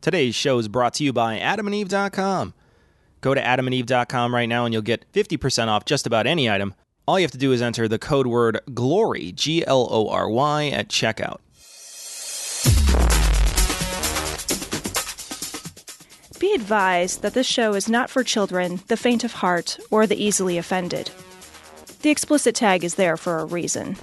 Today's show is brought to you by adamandeve.com. Go to adamandeve.com right now and you'll get 50% off just about any item. All you have to do is enter the code word GLORY, G L O R Y, at checkout. Be advised that this show is not for children, the faint of heart, or the easily offended. The explicit tag is there for a reason.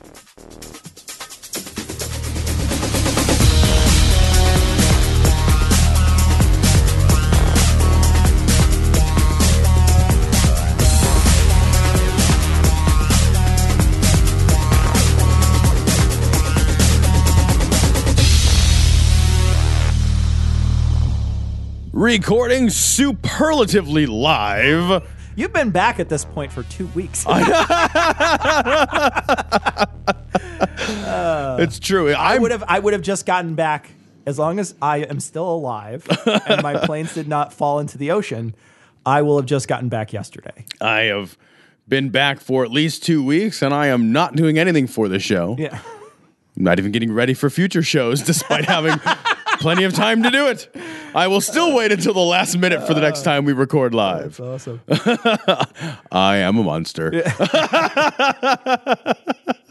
Recording superlatively live. You've been back at this point for two weeks. it's true. I I'm- would have I would have just gotten back as long as I am still alive and my planes did not fall into the ocean. I will have just gotten back yesterday. I have been back for at least two weeks, and I am not doing anything for the show. Yeah. I'm not even getting ready for future shows, despite having plenty of time to do it. I will still wait until the last minute for the next time we record live. Awesome. I am a monster. Yeah.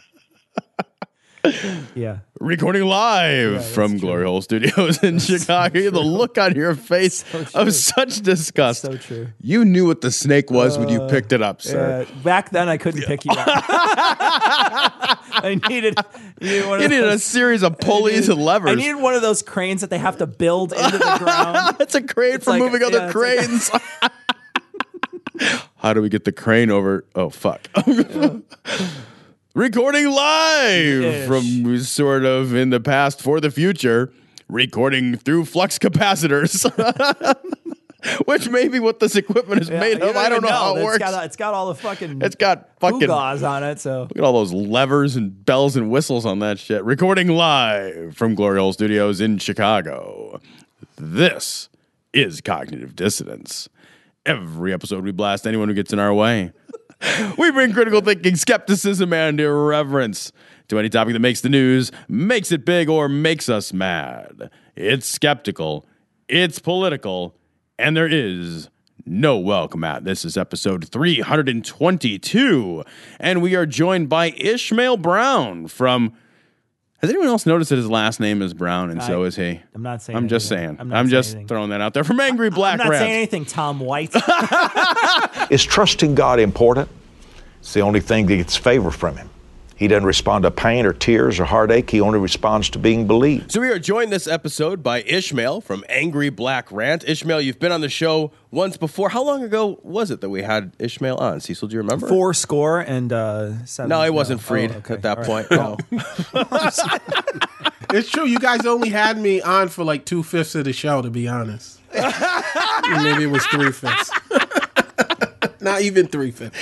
Recording live from Glory Hole Studios in Chicago. the look on your face true. of such disgust. So true. You knew what the snake was when you picked it up, sir. Uh, back then I couldn't pick you up. I needed, needed one of you needed a series of pulleys and levers. I needed one of those cranes that they have to build into the ground. That's a crane for like- moving other yeah, it's like- cranes. How do we get the crane over? Oh, fuck. Recording live Ish. from sort of in the past for the future, recording through flux capacitors. Which may be what this equipment is made of. I don't even know, how it It's works. got, it's got all the fucking it's got fucking on it. So Look at all those levers and bells and whistles on that shit. Recording live from Glory Hole Studios in Chicago. This is Cognitive Dissonance. Every episode, we blast anyone who gets in our way. We bring critical thinking, skepticism, and irreverence to any topic that makes the news, makes it big, or makes us mad. It's skeptical, it's political, and there is no welcome at. This is episode 322, and we are joined by Ishmael Brown from. Has anyone else noticed that his last name is Brown, and so I- is he? I'm not saying I'm just anything. saying. I'm I'm, not saying just anything. throwing that out there from Angry Black I'm not Rant. saying anything, Tom White. Is trusting God important? It's the only thing that gets favor from Him. He doesn't respond to pain or tears or heartache. He only responds to being believed. So we are joined this episode by Ishmael from Angry Black Rant. Ishmael, you've been on the show once before. How long ago was it that we had Ishmael on? Cecil, do you remember? Four score and uh, seven. No, he wasn't freed Oh, okay. at that All point. right. No. It's true. You guys only had me on for like two fifths of the show, to be honest. Maybe it was three fifths. Not even three fifths.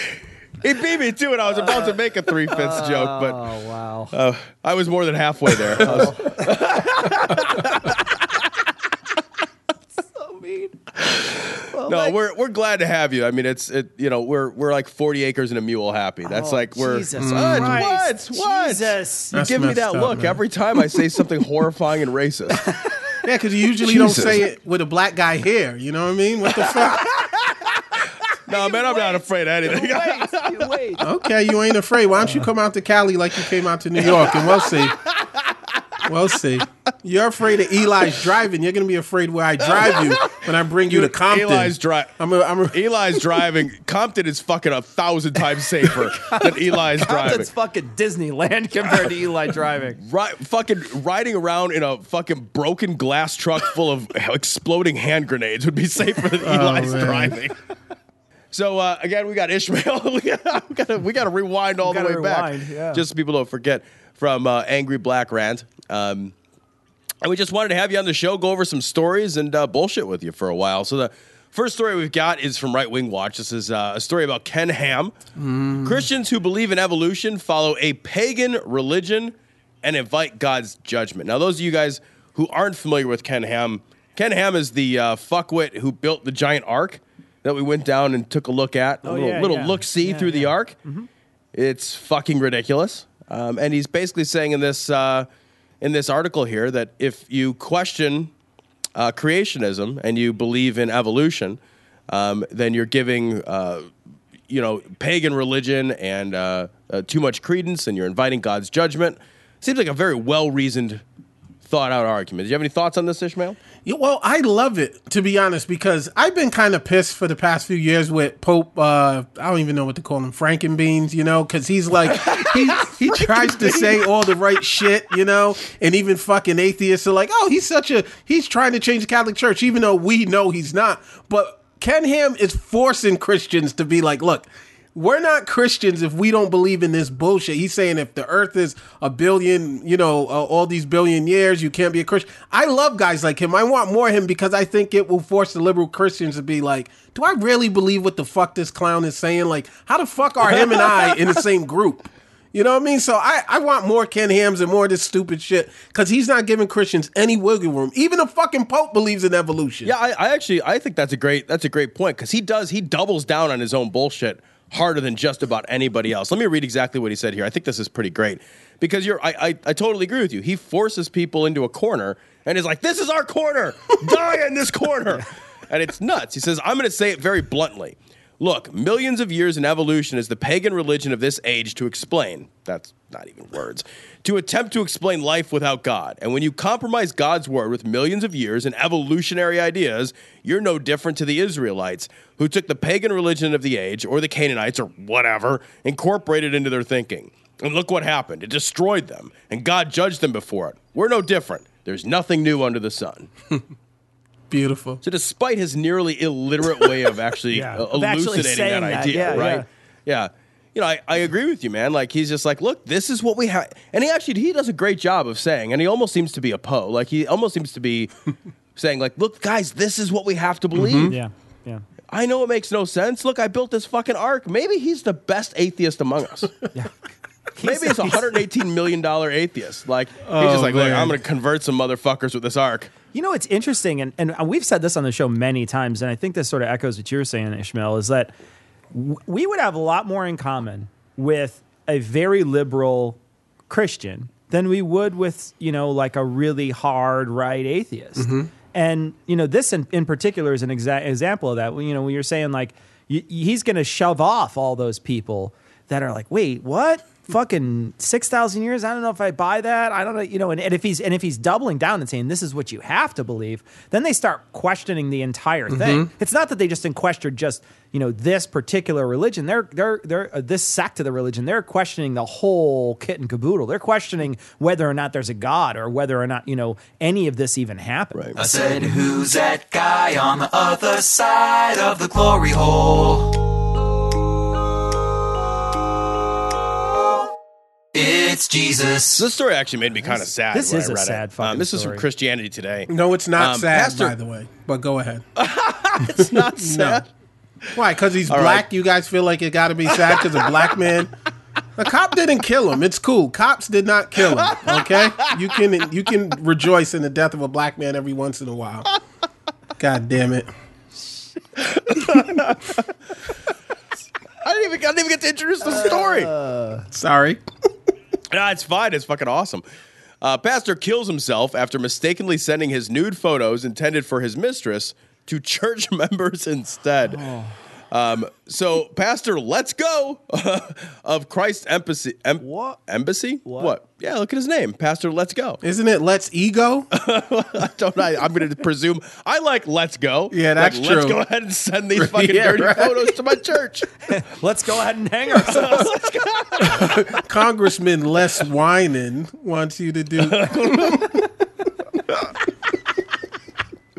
He beat me too, and I was about to make a three fifths joke, but Oh wow. uh, I was more than halfway there. I was- no, we're we're glad to have you. I mean, it's it. You know, we're we're like forty acres and a mule happy. That's Oh, like we're Jesus what Christ. what what. Jesus. You That's give me that up, look man. every time I say something horrifying and racist. Yeah, because you usually don't say it with a black guy here. You know what I mean? What the fuck? No, man, I'm not afraid of anything. Wait, wait. Okay, you ain't afraid. Why don't you come out to Cali like you came out to New York, and we'll see. We'll see. You're afraid of Eli's driving. You're gonna be afraid where I drive you when I bring you to Compton. Eli's dri- I'm a, I'm a, Eli's driving. Compton is fucking a thousand times safer than Eli's driving. Compton's fucking Disneyland compared to Eli driving. Right, fucking riding around in a fucking broken glass truck full of exploding hand grenades would be safer than oh, Eli's man. driving. So uh, again, we got Ishmael. we got we got we got to rewind all the way gotta back, yeah. just so people don't forget from uh, Angry Black Rant. Um, and we just wanted to have you on the show, go over some stories and uh, bullshit with you for a while. So the first story we've got is from Right Wing Watch. This is uh, a story about Ken Ham. Christians who believe in evolution follow a pagan religion and invite God's judgment. Now, those of you guys who aren't familiar with Ken Ham, Ken Ham is the uh, fuckwit who built the giant ark that we went down and took a look at, a little, yeah, little yeah. look see Yeah, through the yeah. ark. It's fucking ridiculous. Um, and he's basically saying in this uh, in this article here that if you question uh, creationism and you believe in evolution, um, then you're giving uh, you know pagan religion and uh, uh, too much credence, and you're inviting God's judgment. Seems like a very well reasoned, thought out argument. Do you have any thoughts on this, Ishmael? Yeah, well, I love it to be honest because I've been kind of pissed for the past few years with Pope. Uh, I don't even know what to call him, Frankenbeans. You know, because he's like he he tries to say all the right shit. You know, and even fucking atheists are like, oh, he's such a he's trying to change the Catholic Church, even though we know he's not. But Ken Ham is forcing Christians to be like, look. We're not Christians if we don't believe in this bullshit. He's saying if the earth is a billion, you know, uh, all these billion years, you can't be a Christian. I love guys like him. I want more of him because I think it will force the liberal Christians to be like, do I really believe what the fuck this clown is saying? Like, how the fuck are him and I in the same group? You know what I mean? So I, I want more Ken Hams and more of this stupid shit because he's not giving Christians any wiggle room. Even the fucking Pope believes in evolution. Yeah, I, I actually I think that's a great that's a great point because he does he doubles down on his own bullshit harder than just about anybody else. Let me read exactly what he said here. I think this is pretty great because you're I I, I totally agree with you. He forces people into a corner and is like, "This is our corner, die in this corner," and it's nuts. He says, "I'm going to say it very bluntly." Look, millions of years in evolution is the pagan religion of this age to explain. That's not even words. To attempt to explain life without God. And when you compromise God's word with millions of years and evolutionary ideas, you're no different to the Israelites, who took the pagan religion of the age, or the Canaanites, or whatever, incorporated into their thinking. And look what happened. It destroyed them, and God judged them before it. We're no different. There's nothing new under the sun. Beautiful. So, despite his nearly illiterate way of actually Yeah, uh, of actually elucidating that that, idea, yeah, right? Yeah. You know, I, I agree with you, man. Like, he's just like, look, this is what we have. And he actually, he does a great job of saying, and he almost seems to be a Poe. Like, he almost seems to be saying, like, look, guys, this is what we have to believe. Yeah, yeah. I know it makes no sense. Look, I built this fucking ark. Maybe he's the best atheist among us. Maybe he's a $118 million atheist. Like, he's oh, just like, look, man. I'm going to convert some motherfuckers with this ark. You know, it's interesting, and, and we've said this on the show many times, and I think this sort of echoes what you're saying, Ishmael, is that w- we would have a lot more in common with a very liberal Christian than we would with, you know, like a really hard right atheist. Mm-hmm. And, you know, this in, in particular is an exa- example of that. You know, when you're saying, like, y- he's going to shove off all those people that are like, wait, what? Fucking six thousand years? I don't know if I buy that. I don't know, you know. And, and if he's and if he's doubling down and saying this is what you have to believe, then they start questioning the entire thing. It's not that they just question just you know this particular religion. They're they're they're uh, this sect of the religion. They're questioning the whole kit and caboodle. They're questioning whether or not there's a god or whether or not you know any of this even happened. Right. I said, Who's that guy on the other side of the glory hole? It's Jesus. This story actually made me kind of sad. This when is I a read sad it. fucking Um, this is from story. Christianity Today. No, it's not Um, sad, Pastor- by the way. But go ahead. It's not sad. Why? Because he's All black. right. You guys feel like it got to be sad because a black man. The cop didn't kill him. It's cool. Cops did not kill him. Okay, you can you can rejoice in the death of a black man every once in a while. God damn it! I didn't even, I didn't even get to introduce the story. Sorry. Nah, it's fine. It's fucking awesome. Uh, Pastor kills himself after mistakenly sending his nude photos intended for his mistress to church members instead. Um, so, Pastor, let's go of Christ Embassy. Em- What? Embassy? What? Yeah, look at his name, Pastor. Let's go. Isn't it Let's Ego? I Don't I? I'm going to presume I like Let's Go. Yeah, that's like, Let's go ahead and send these fucking Yeah, dirty right. photos to my church. Let's go ahead and hang ourselves. Congressman Les Winan wants you to do.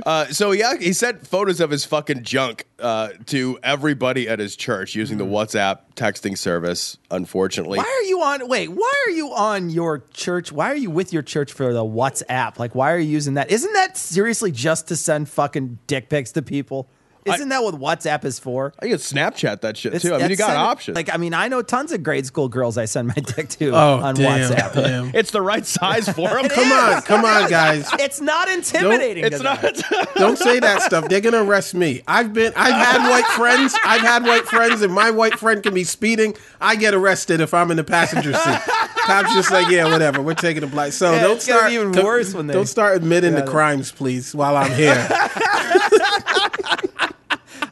Uh, so yeah, he sent photos of his fucking junk uh, to everybody at his church using the WhatsApp texting service. Unfortunately, Why are you on? Wait, why are you on your church? Why are you with your church for the WhatsApp? Like, why are you using that? Isn't that seriously just to send fucking dick pics to people? Isn't that what WhatsApp is for? I can Snapchat that shit It's- too. I mean, you got send- options. Like, I mean, I know tons of grade school girls I send my dick to Oh, on damn, WhatsApp. damn. it's the right size for them. Come on, come on, guys. It's not intimidating. It's to not. them. Don't say that stuff. They're gonna arrest me. I've been, I've had white friends. I've had white friends, and my white friend can be speeding. I get arrested if I'm in the passenger seat. Cops just like, yeah, whatever. We're taking a black. So Yeah, don't it's gonna start be even don't- worse when they- don't start admitting the crimes, please, while I'm here.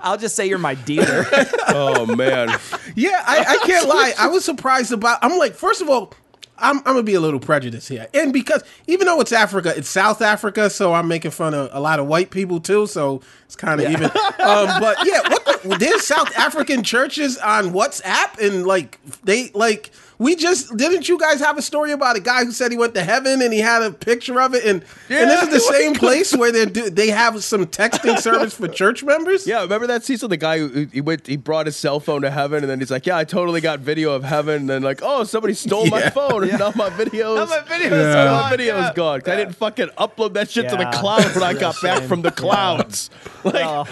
I'll just say you're my dealer. oh man. Yeah, I, I can't lie. I was surprised about. I'm like, first of all, I'm, I'm gonna be a little prejudiced here, and because even though it's Africa, it's South Africa, so I'm making fun of a lot of white people too. So it's kind of even. Um, but yeah, what the, there's South African churches on WhatsApp, and like they like we just didn't you guys have a story about a guy who said he went to heaven and he had a picture of it, and and this is the same place where they do they have some texting service for church members. Yeah, remember that Cecil, the guy who he went, he brought his cell phone to heaven, and then he's like, "Yeah, I totally got video of heaven." And then like, "Oh, somebody stole my Yeah. phone, and now my videos, Now my video's now gone, my video's yeah. gone. 'Cause I didn't fucking upload that shit to the Yeah. cloud when I got back from the clouds." Like, Oh.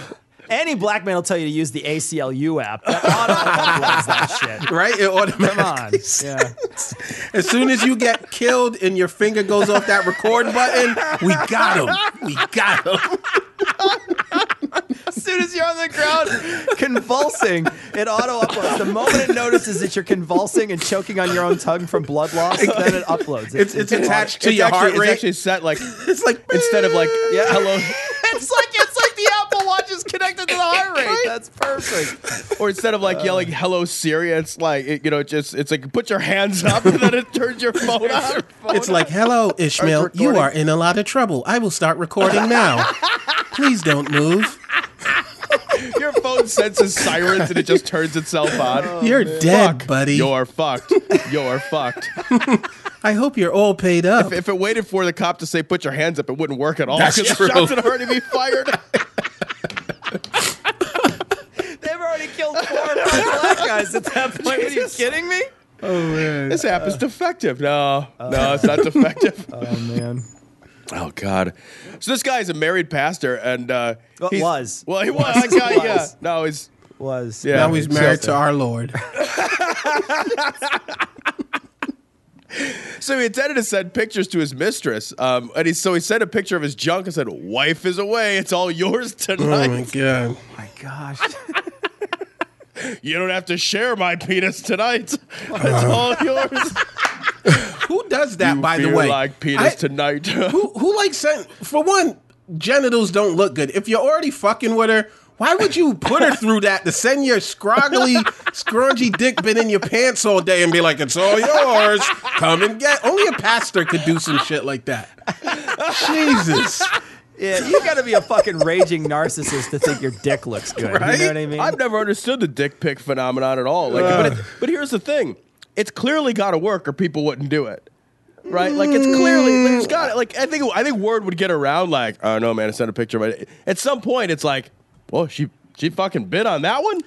Any black man will tell you to use the ACLU app. That auto that shit. Right, it Come on. Yeah. As soon as you get killed and your finger goes off that record button, we got him. We got him. As soon as you're on the ground convulsing, it auto uploads. The moment it notices that you're convulsing and choking on your own tongue from blood loss, then it uploads. It's it's attached to it's your actually, heart it's actually set like It's like instead of like Yeah. hello, it's like it's like the Apple Watch is connected to the heart rate. That's perfect. or instead of like yelling "Hello Siri," it's like it, you know, just it's like put your hands up, and then it turns your phone on. it's like, hello, Ishmael. You are in a lot of trouble. I will start recording now. Please don't move. Your phone senses sirens and it just turns itself on. You're oh, dead, buddy. You're fucked. You're fucked. I hope you're all paid up. If it waited for the cop to say "put your hands up," it wouldn't work at all That's because the true. shots had already be fired. They've killed four or five black guys at that point. Are you kidding me? Oh man, this app is defective. No, no, it's not defective. Oh man. Oh God! So this guy is a married pastor, and uh, Well, he's- was. Well, he was. That guy, yeah. Was. No, he's Was Yeah. now he's married to our Lord. so he intended to send pictures to his mistress, um, and he so he sent a picture of his junk and said, "Wife is away. It's all yours tonight. Oh tonight. my god. my gosh. You don't have to share my penis tonight. It's all yours." Who does that, You by the way? like penis I- tonight. who who like sent for one genitals don't look good if you're already fucking with her why would you put her through that to send your scroggly scrungy dick been in your pants all day and be like it's all yours come and get only a pastor could do some shit like that jesus Yeah, you got to be a fucking raging narcissist to think your dick looks good. Right? You know what I mean? I've never understood the dick pic phenomenon at all. Like, but, it, but here's the thing: it's clearly got to work, or people wouldn't do it. Right? Like, it's clearly it's got like I think I think word would get around. Like, I oh, no, man, I sent a picture. But at some point, it's like, well, she she fucking bit on that one.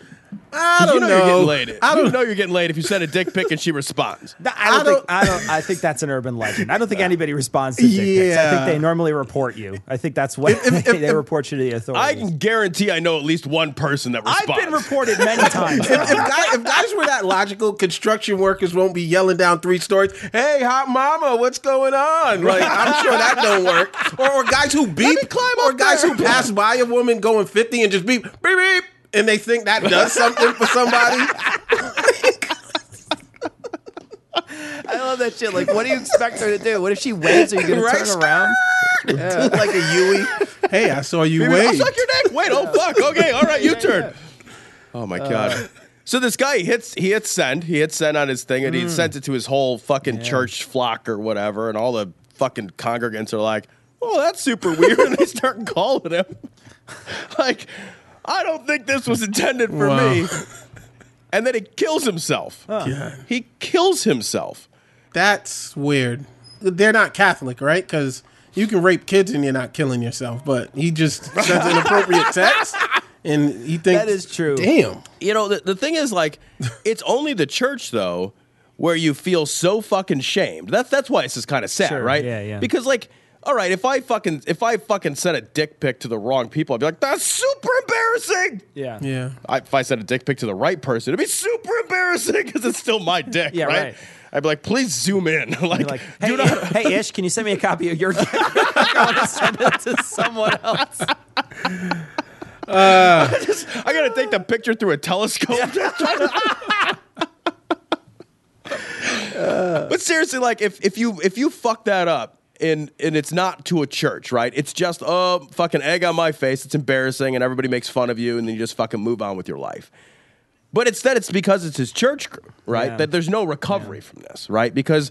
I don't you know, know, you're getting laid. i don't know you're getting laid if you send a dick pic and she responds. I don't, I think don't- I don't. I think that's an urban legend. I don't think uh, anybody responds to dick pics. I think they normally report you. I think that's what If- if- they if- report you to the authorities. I can guarantee I know at least one person that I've responds. been reported many times. if, if, guy, if guys were that logical, construction workers won't be yelling down three stories. Hey, hot mama, what's going on? Like, I'm sure that don't work. Or, or guys who beep, climb or guys there. who pass by a woman going 50 and just beep, beep, beep, and they think that does something for somebody. I love that shit. Like, what do you expect her to do? What if she waves? Are you gonna Right? turn around? like a Yui. Hey, I saw you Maybe I'll wave. suck your dick. Wait, oh fuck. Okay, all right, you turn. Oh my god. Uh. So this guy he hits he hits send. He hits send on his thing and he mm. sent it to his whole fucking church flock or whatever, and all the fucking congregants are like, "Oh, that's super weird," and they start calling him. like, I don't think this was intended for Wow. me. And then he kills himself. He kills himself. That's weird. They're not Catholic, right? Because you can rape kids and you're not killing yourself. But he just sends an appropriate text, and he thinks That is true. Damn. You know, the, the thing is, like, it's only the church, though, where you feel so fucking shamed. That's that's why this is kind of sad, Sure, right? yeah, yeah. Because, like, all right, if I fucking if I fucking sent a dick pic to the wrong people, I'd be like, that's super embarrassing. embarrassing. Yeah. Yeah. I, if I sent a dick pic to the right person, it'd be super embarrassing because it's still my dick, Yeah, right? right. I'd be like, please zoom in. like, like, hey, do not. hey, Ish, can you send me a copy of your dick? I want to send it to someone else. I gotta take the picture through a telescope. but seriously, like if if you if you fuck that up and and it's not to a church, right? It's just oh fucking egg on my face. It's embarrassing, and everybody makes fun of you, and then you just fucking move on with your life. But instead, it's because it's his church group, right? Yeah. That there's no recovery from this, right? Because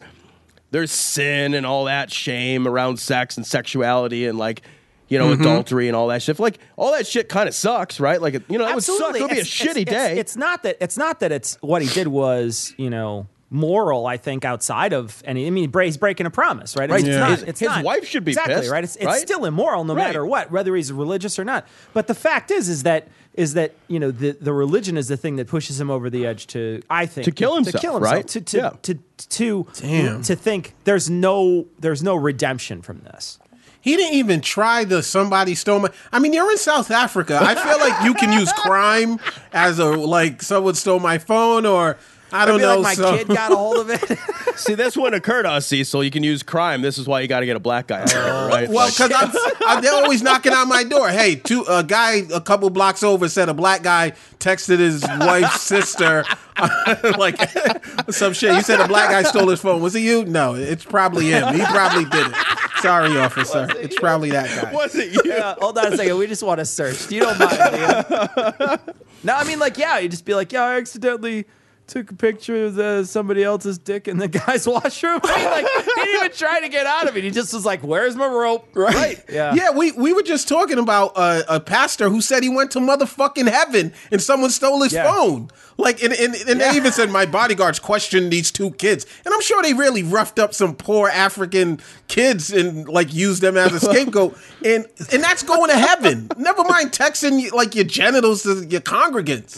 there's sin and all that shame around sex and sexuality and like you know mm-hmm. adultery and all that shit. Like all that shit kind of sucks, right? Like you know that would suck. It would be a It's- shitty it's- day. It's, it's not that it's not that it's what he did was you know moral. I think outside of any. I mean, he's breaking a promise, right? Right. It's Yeah. not. His- it's his not- wife should be exactly pissed, right. It's, it's right? still immoral no Right. matter what, whether he's religious or not. But the fact is, is that is that you know the the religion is the thing that pushes him over the edge to I think To kill himself, to kill himself right? to to, Yeah. to to Damn. to think there's no there's no redemption from this. He didn't even try the somebody stole my. I mean, you're in South Africa. I feel like you can use crime as a like someone stole my phone or I don't Maybe know. like my so- kid got a hold of it. See, this wouldn't occur to us, Cecil. You can use crime. This is why you got to get a black guy, right? Well, because I'm, I'm, they're always knocking on my door. Hey, two a guy a couple blocks over said a black guy texted his wife's sister like some shit. You said a black guy stole his phone. Was it you? No, it's probably him. He probably did it. Sorry, officer. It's probably that guy. was it you? Yeah, hold on a second. We just want to search. You don't mind, do you? No, I mean, like, yeah, you just be like, yeah, I accidentally took a picture of the, somebody else's dick in the guy's washroom. like, he didn't even try to get out of it. He just was like, where's my rope? Right. Yeah. Yeah, we, we were just talking about uh, a pastor who said he went to motherfucking heaven and someone stole his Yeah. phone. Like, and, and, and Yeah. they even said my bodyguards questioned these two kids, and I'm sure they really roughed up some poor African kids and like used them as a scapegoat, and and that's going to heaven. Never mind texting like your genitals to your congregants.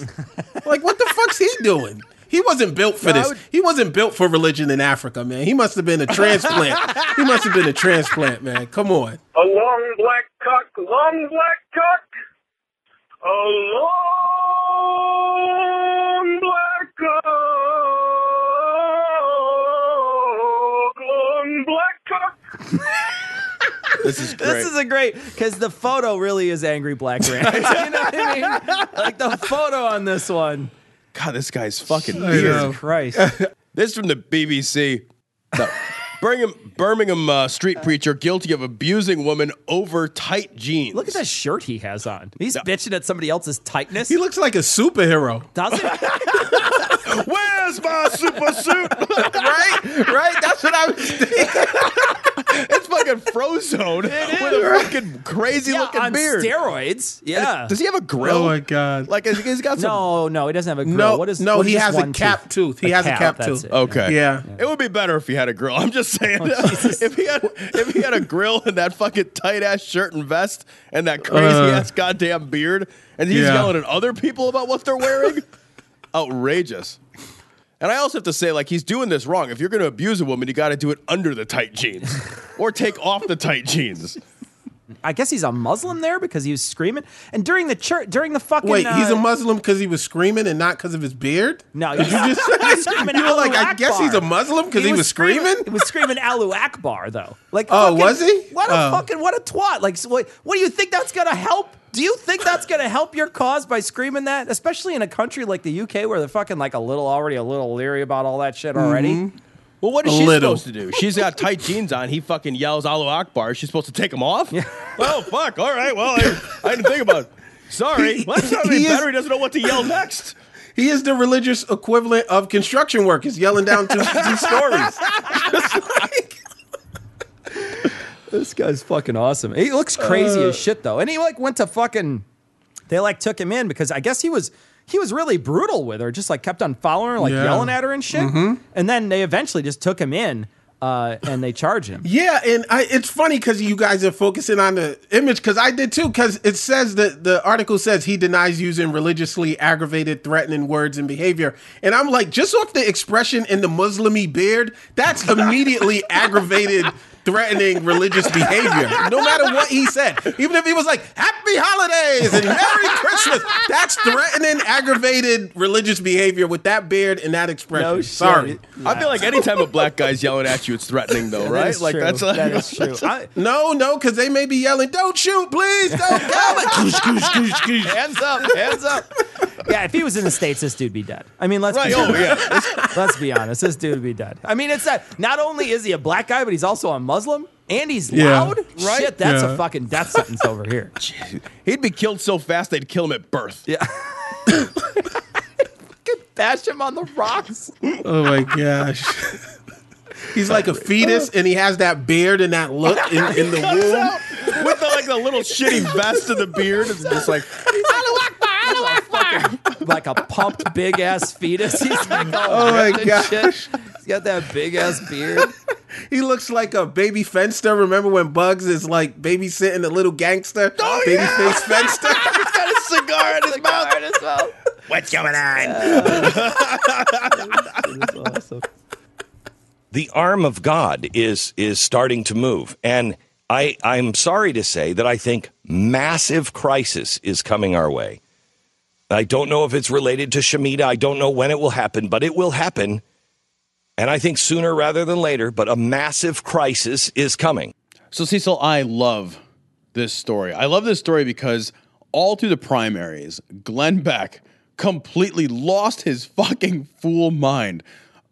Like, what the fuck's he doing? He wasn't built for No, this. would- he wasn't built for religion in Africa, man. He must have been a transplant. he must have been a transplant, man. Come on. A long black cock, long black cock. A long black cock, long black cock. This is great. This is a great because the photo really is angry black ranch. you know what I mean? Like the photo on this one. God, this guy's fucking know. weird. Jesus Christ. This is from the BBC. No. Birmingham, Birmingham uh, street preacher guilty of abusing woman over tight jeans. Look at that shirt he has on. He's bitching at somebody else's tightness. He looks like a superhero. Does it? Where's my super suit? right? Right? That's what I was thinking. it's fucking Frozone with a fucking crazy yeah, looking on beard. steroids. Yeah. Does he have a grill? Oh my god. Like he's he's got some. no, no, he doesn't have a grill. No, what is, no, what is he just has a cap tooth. He has a cap tooth. it. Okay. Yeah. It would be better if he had a grill. I'm just saying. Oh, if he had if he had a grill and that fucking tight ass shirt and vest and that crazy Uh. ass goddamn beard, and he's Yeah. yelling at other people about what they're wearing, outrageous. And I also have to say, like, he's doing this wrong. If you're going to abuse a woman, you got to do it under the tight jeans, or take off the tight jeans. I guess he's a Muslim there because he was screaming. And during the church, during the fucking. Wait, he's uh, a Muslim because he was screaming and not because of his beard? No, Did you just was screaming You were like, I guess he's a Muslim because he, was screaming? He was screaming Allahu Akbar though. Like, Oh, fucking- was he? What a Oh. fucking what a twat! Like, what, what do you think that's gonna help? Do you think that's gonna help your cause by screaming that? Especially in a country like the UK where they're fucking like a little already a little leery about all that shit already. Mm-hmm. Well, what is A she little. supposed to do? She's got tight jeans on. He fucking yells "Allahu Akbar." Is she supposed to take them off? Yeah. Oh fuck! All right. Well, I, I didn't think about. it. Sorry. Well, that's not any He is- He doesn't know what to yell next. He is the religious equivalent of construction workers yelling down two, two stories. This guy's fucking awesome. He looks crazy Uh, as shit though, and he like went to fucking. They like took him in because I guess he was he was really brutal with her, just like kept on following her, like Yeah. Mm-hmm. yelling at her and shit. And then they eventually just took him in, uh, and they charged him. Yeah, and I, it's funny because you guys are focusing on the image because I did too. Because it says that the article says he denies using religiously aggravated, threatening words and behavior, and I'm like, just off the expression in the Muslimy beard, that's immediately aggravated threatening religious behavior. No matter what he said, even if he was like "Happy Holidays" and "Merry Christmas," that's threatening, aggravated religious behavior with that beard and that expression. No shit. Sorry. I feel like anytime a black guy's yelling at you, it's threatening, though, That right? is like true. that's like, that is true. I, No, no, because they may be yelling, "Don't shoot, please! Don't kill me!" Hands up, hands up. Yeah, if he was in the states, this dude'd be dead. I mean, let's right. be Oh honest. yeah. Let's, let's be honest. This dude would be dead. I mean, it's that not only is he a black guy, but he's also a Muslim and he's Yeah. loud. Right? Shit, that's Yeah. a fucking death sentence over here. He'd be killed so fast they'd kill him at birth. Yeah. could Bash him on the rocks. Oh my gosh. He's like a fetus, and he has that beard and that look in, in the womb. With the, like the little shitty vest and the beard. It's just like like a pumped big ass fetus. He's like, Oh my ripped gosh. shit. He's got that big ass beard. He looks like a baby Finster. Remember when Bugs is like babysitting a little gangster? Oh, baby yeah. face Finster. he's got a cigar in his mouth. What's going on? the arm of God is is starting to move, and I I'm sorry to say that I think massive crisis is coming our way. I don't know if it's related to Shemitah. I don't know when it will happen, but it will happen, and I think sooner rather than later. But a massive crisis is coming. So Cecil, I love this story. I love this story because all through the primaries, Glenn Beck completely lost his fucking fool mind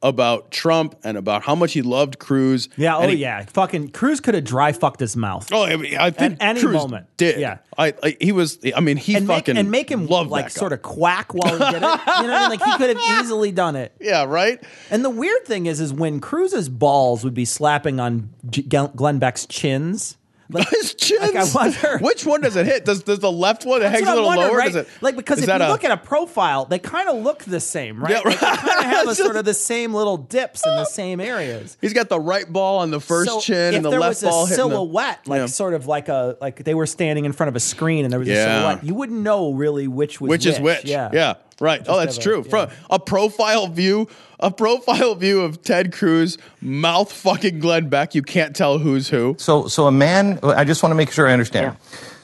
about Trump and about how much he loved Cruz. Yeah, oh he- yeah. Fucking Cruz could have dry fucked his mouth. Oh, I, mean, I think At any Cruz moment. did. Yeah. I, I he was. I mean, he and make, fucking and make him loved like sort of quack while he did it. You know what I mean? Like he could have easily done it. Yeah, right. And the weird thing is, is when Cruz's balls would be slapping on G- Glenn Beck's chins. Like, His chins. Like, I wonder- which one does it hit? Does does the left one that hangs a little lower? right? It like because if you a- look at a profile, they kind of look the same, right? Yeah, Like, they right. kind of have a, sort of the same little dips in the same areas. He's got the right ball on the first So chin and the there left was ball a hitting the- silhouette, like Yeah. sort of like a like they were standing in front of a screen and there was a Yeah. silhouette, you wouldn't know really which was which is which. Yeah, yeah, right. Oh, that's have a- true. From a profile view, a profile view of Ted Cruz, mouth fucking Glenn Beck. You can't tell who's who. So, so a man, I just want to make sure I understand.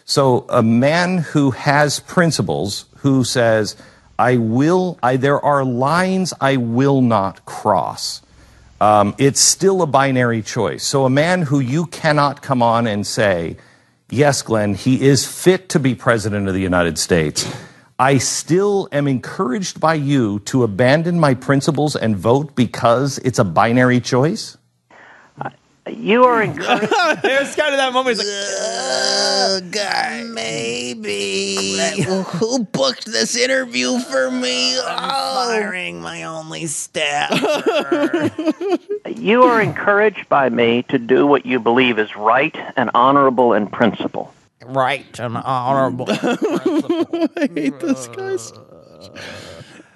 So, a man who has principles, who says, I will, I, there are lines I will not cross. Um, it's still a binary choice. So, a man who you cannot come on and say, yes, Glenn, he is fit to be president of the United States. I still am encouraged by you to abandon my principles and vote because it's a binary choice? You are encouraged. There's kind of that moment. He's like, Oh, God. Maybe. Who booked this interview for me? Oh. firing my only staff. you are encouraged by me to do what you believe is right and honorable in principle. Right and honorable. I hate this guy.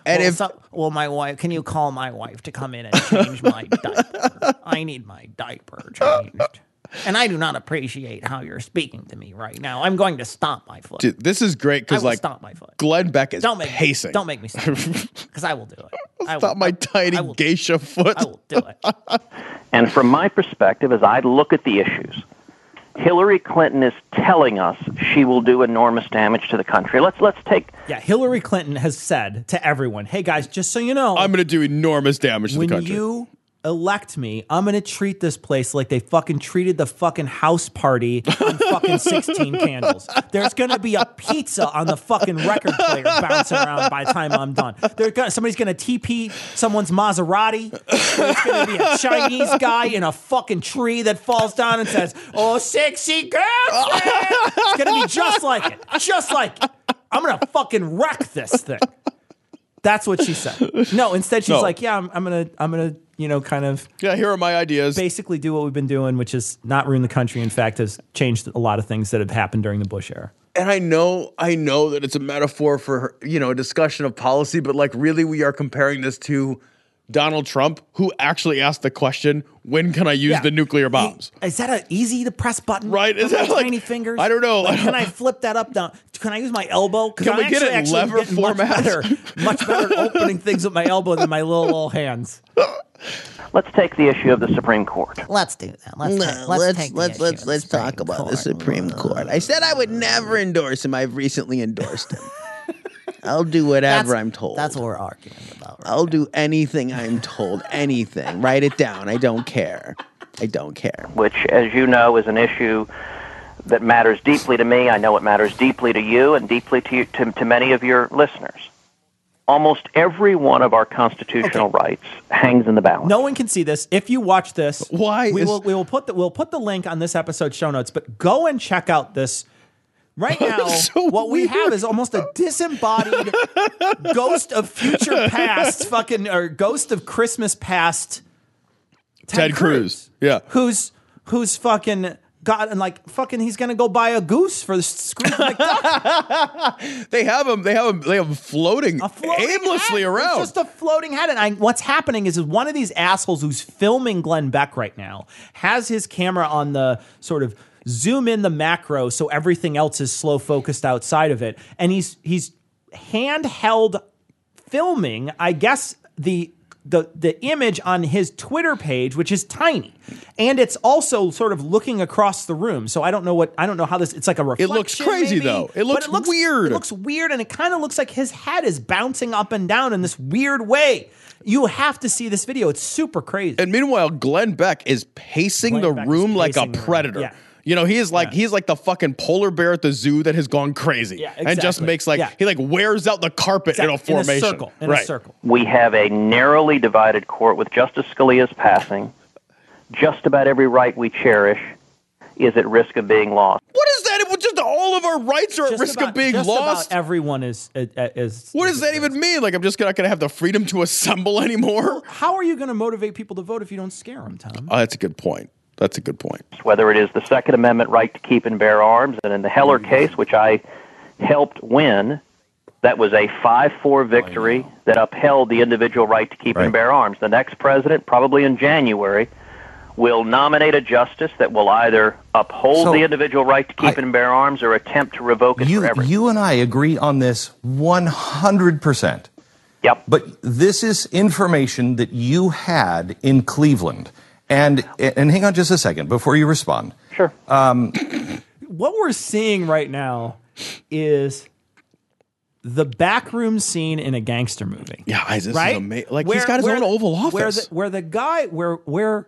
And well, if some- well, my wife, can you call my wife to come in and change my diaper? I need my diaper changed. And I do not appreciate how you're speaking to me right now. I'm going to stomp my foot. Dude, this is great I because will like stomp my foot. Glenn Beck is Don't make pacing. Me, don't make me stop because I will do it. I will, Stop my tiny I will, geisha foot. I will do it. And from my perspective, as I look at the issues, Hillary Clinton is telling us she will do enormous damage to the country. Let's let's take Yeah, Hillary Clinton has said to everyone, "Hey guys, just so you know, I'm going to do enormous damage to when the country. you elect me, I'm gonna treat this place like they fucking treated the fucking house party on fucking 16 candles. There's gonna be a pizza on the fucking record player bouncing around by the time I'm done. They're gonna, somebody's gonna TP someone's Maserati. There's gonna be a Chinese guy in a fucking tree that falls down and says, "Oh, sexy girl." It's gonna be just like it, just like it. I'm gonna fucking wreck this thing. That's what she said. No, instead she's No. like, "Yeah, I'm, I'm gonna, I'm gonna, you know, kind of yeah, here are my ideas. basically do what we've been doing, which is not ruin the country. In fact, has changed a lot of things that have happened during the Bush era." and I know, I know that it's a metaphor for you know a discussion of policy, but like really, we are comparing this to Donald Trump, who actually asked the question, "When can I use Yeah. the nuclear bombs?" Is that an easy to press button? Right, is With my that like- tiny fingers? I don't know. Like, can I flip that up down? Can I use my elbow? Can I'm we get it in lever getting much better, much better opening things with my elbow than my little little hands. Let's take the issue of the Supreme Court. Let's do that. Let's No, take, let's let's take let's issue let's let's talk Supreme about the Supreme Court. I said I would never endorse him. I've recently endorsed him. I'll do whatever That's- I'm told. That's what we're arguing about. I'll do anything I'm told. Anything. Write it down. I don't care. I don't care. which, as you know, is an issue that matters deeply to me. I know it matters deeply to you and deeply to, you, to, to many of your listeners. Almost every one of our constitutional rights hangs in the balance. No one can see this. If you watch this, Why we is- will we will put the we'll put the link on this episode show notes. But go and check out this. Right now, So what we have is almost a disembodied ghost of future past, fucking or ghost of Christmas past. Ted Cruz. Yeah. who's who's fucking got and like fucking he's gonna go buy a goose for the McDuck. They have him. They have him. They have him floating, floating aimlessly around. It's just a floating head. And I, what's happening is, is one of these assholes who's filming Glenn Beck right now has his camera on the sort of zoom in the macro so everything else is slow focused outside of it. And he's he's handheld filming, I guess the the the image on his Twitter page, which is tiny, and it's also sort of looking across the room. So I don't know what I don't know how this. It's like a reflection. It looks crazy, maybe, though. It but looks weird. It looks weird, and it kind of looks like his head is bouncing up and down in this weird way. You have to see this video. It's super crazy. and meanwhile, Glenn Beck is pacing Glenn the Beck room like a pacing the room. predator. Yeah. You know, he is like Yeah. he's like the fucking polar bear at the zoo that has gone crazy Yeah, and just makes like Yeah. he like wears out the carpet in a Exactly. in a formation. circle. In right. a circle. We have a narrowly divided court with Justice Scalia's passing. Just about every right we cherish is at risk of being lost. What is that? It was just all of our rights are at risk about- of being just lost. About everyone is is. is what does that even mean? Like I'm just not gonna have the freedom to assemble anymore? How are you going to motivate people to vote if you don't scare them, Tom? Oh, that's a good point. That's a good point. whether it is the Second Amendment right to keep and bear arms, and in the Heller mm-hmm. case, which I helped win, that was a 5 4 victory that upheld the individual right to keep Right. and bear arms. The next president, probably in January, will nominate a justice that will either uphold So, the individual right to keep I- and bear arms or attempt to revoke it You, forever. you and I agree on this 100%. Yep. But this is information that you had in Cleveland. And, and hang on just a second before you respond. Sure. Um, what we're seeing right now is the backroom scene in a gangster movie. Yeah, this is right? ama- like, he's got his own Oval Where Office. the, where the guy where where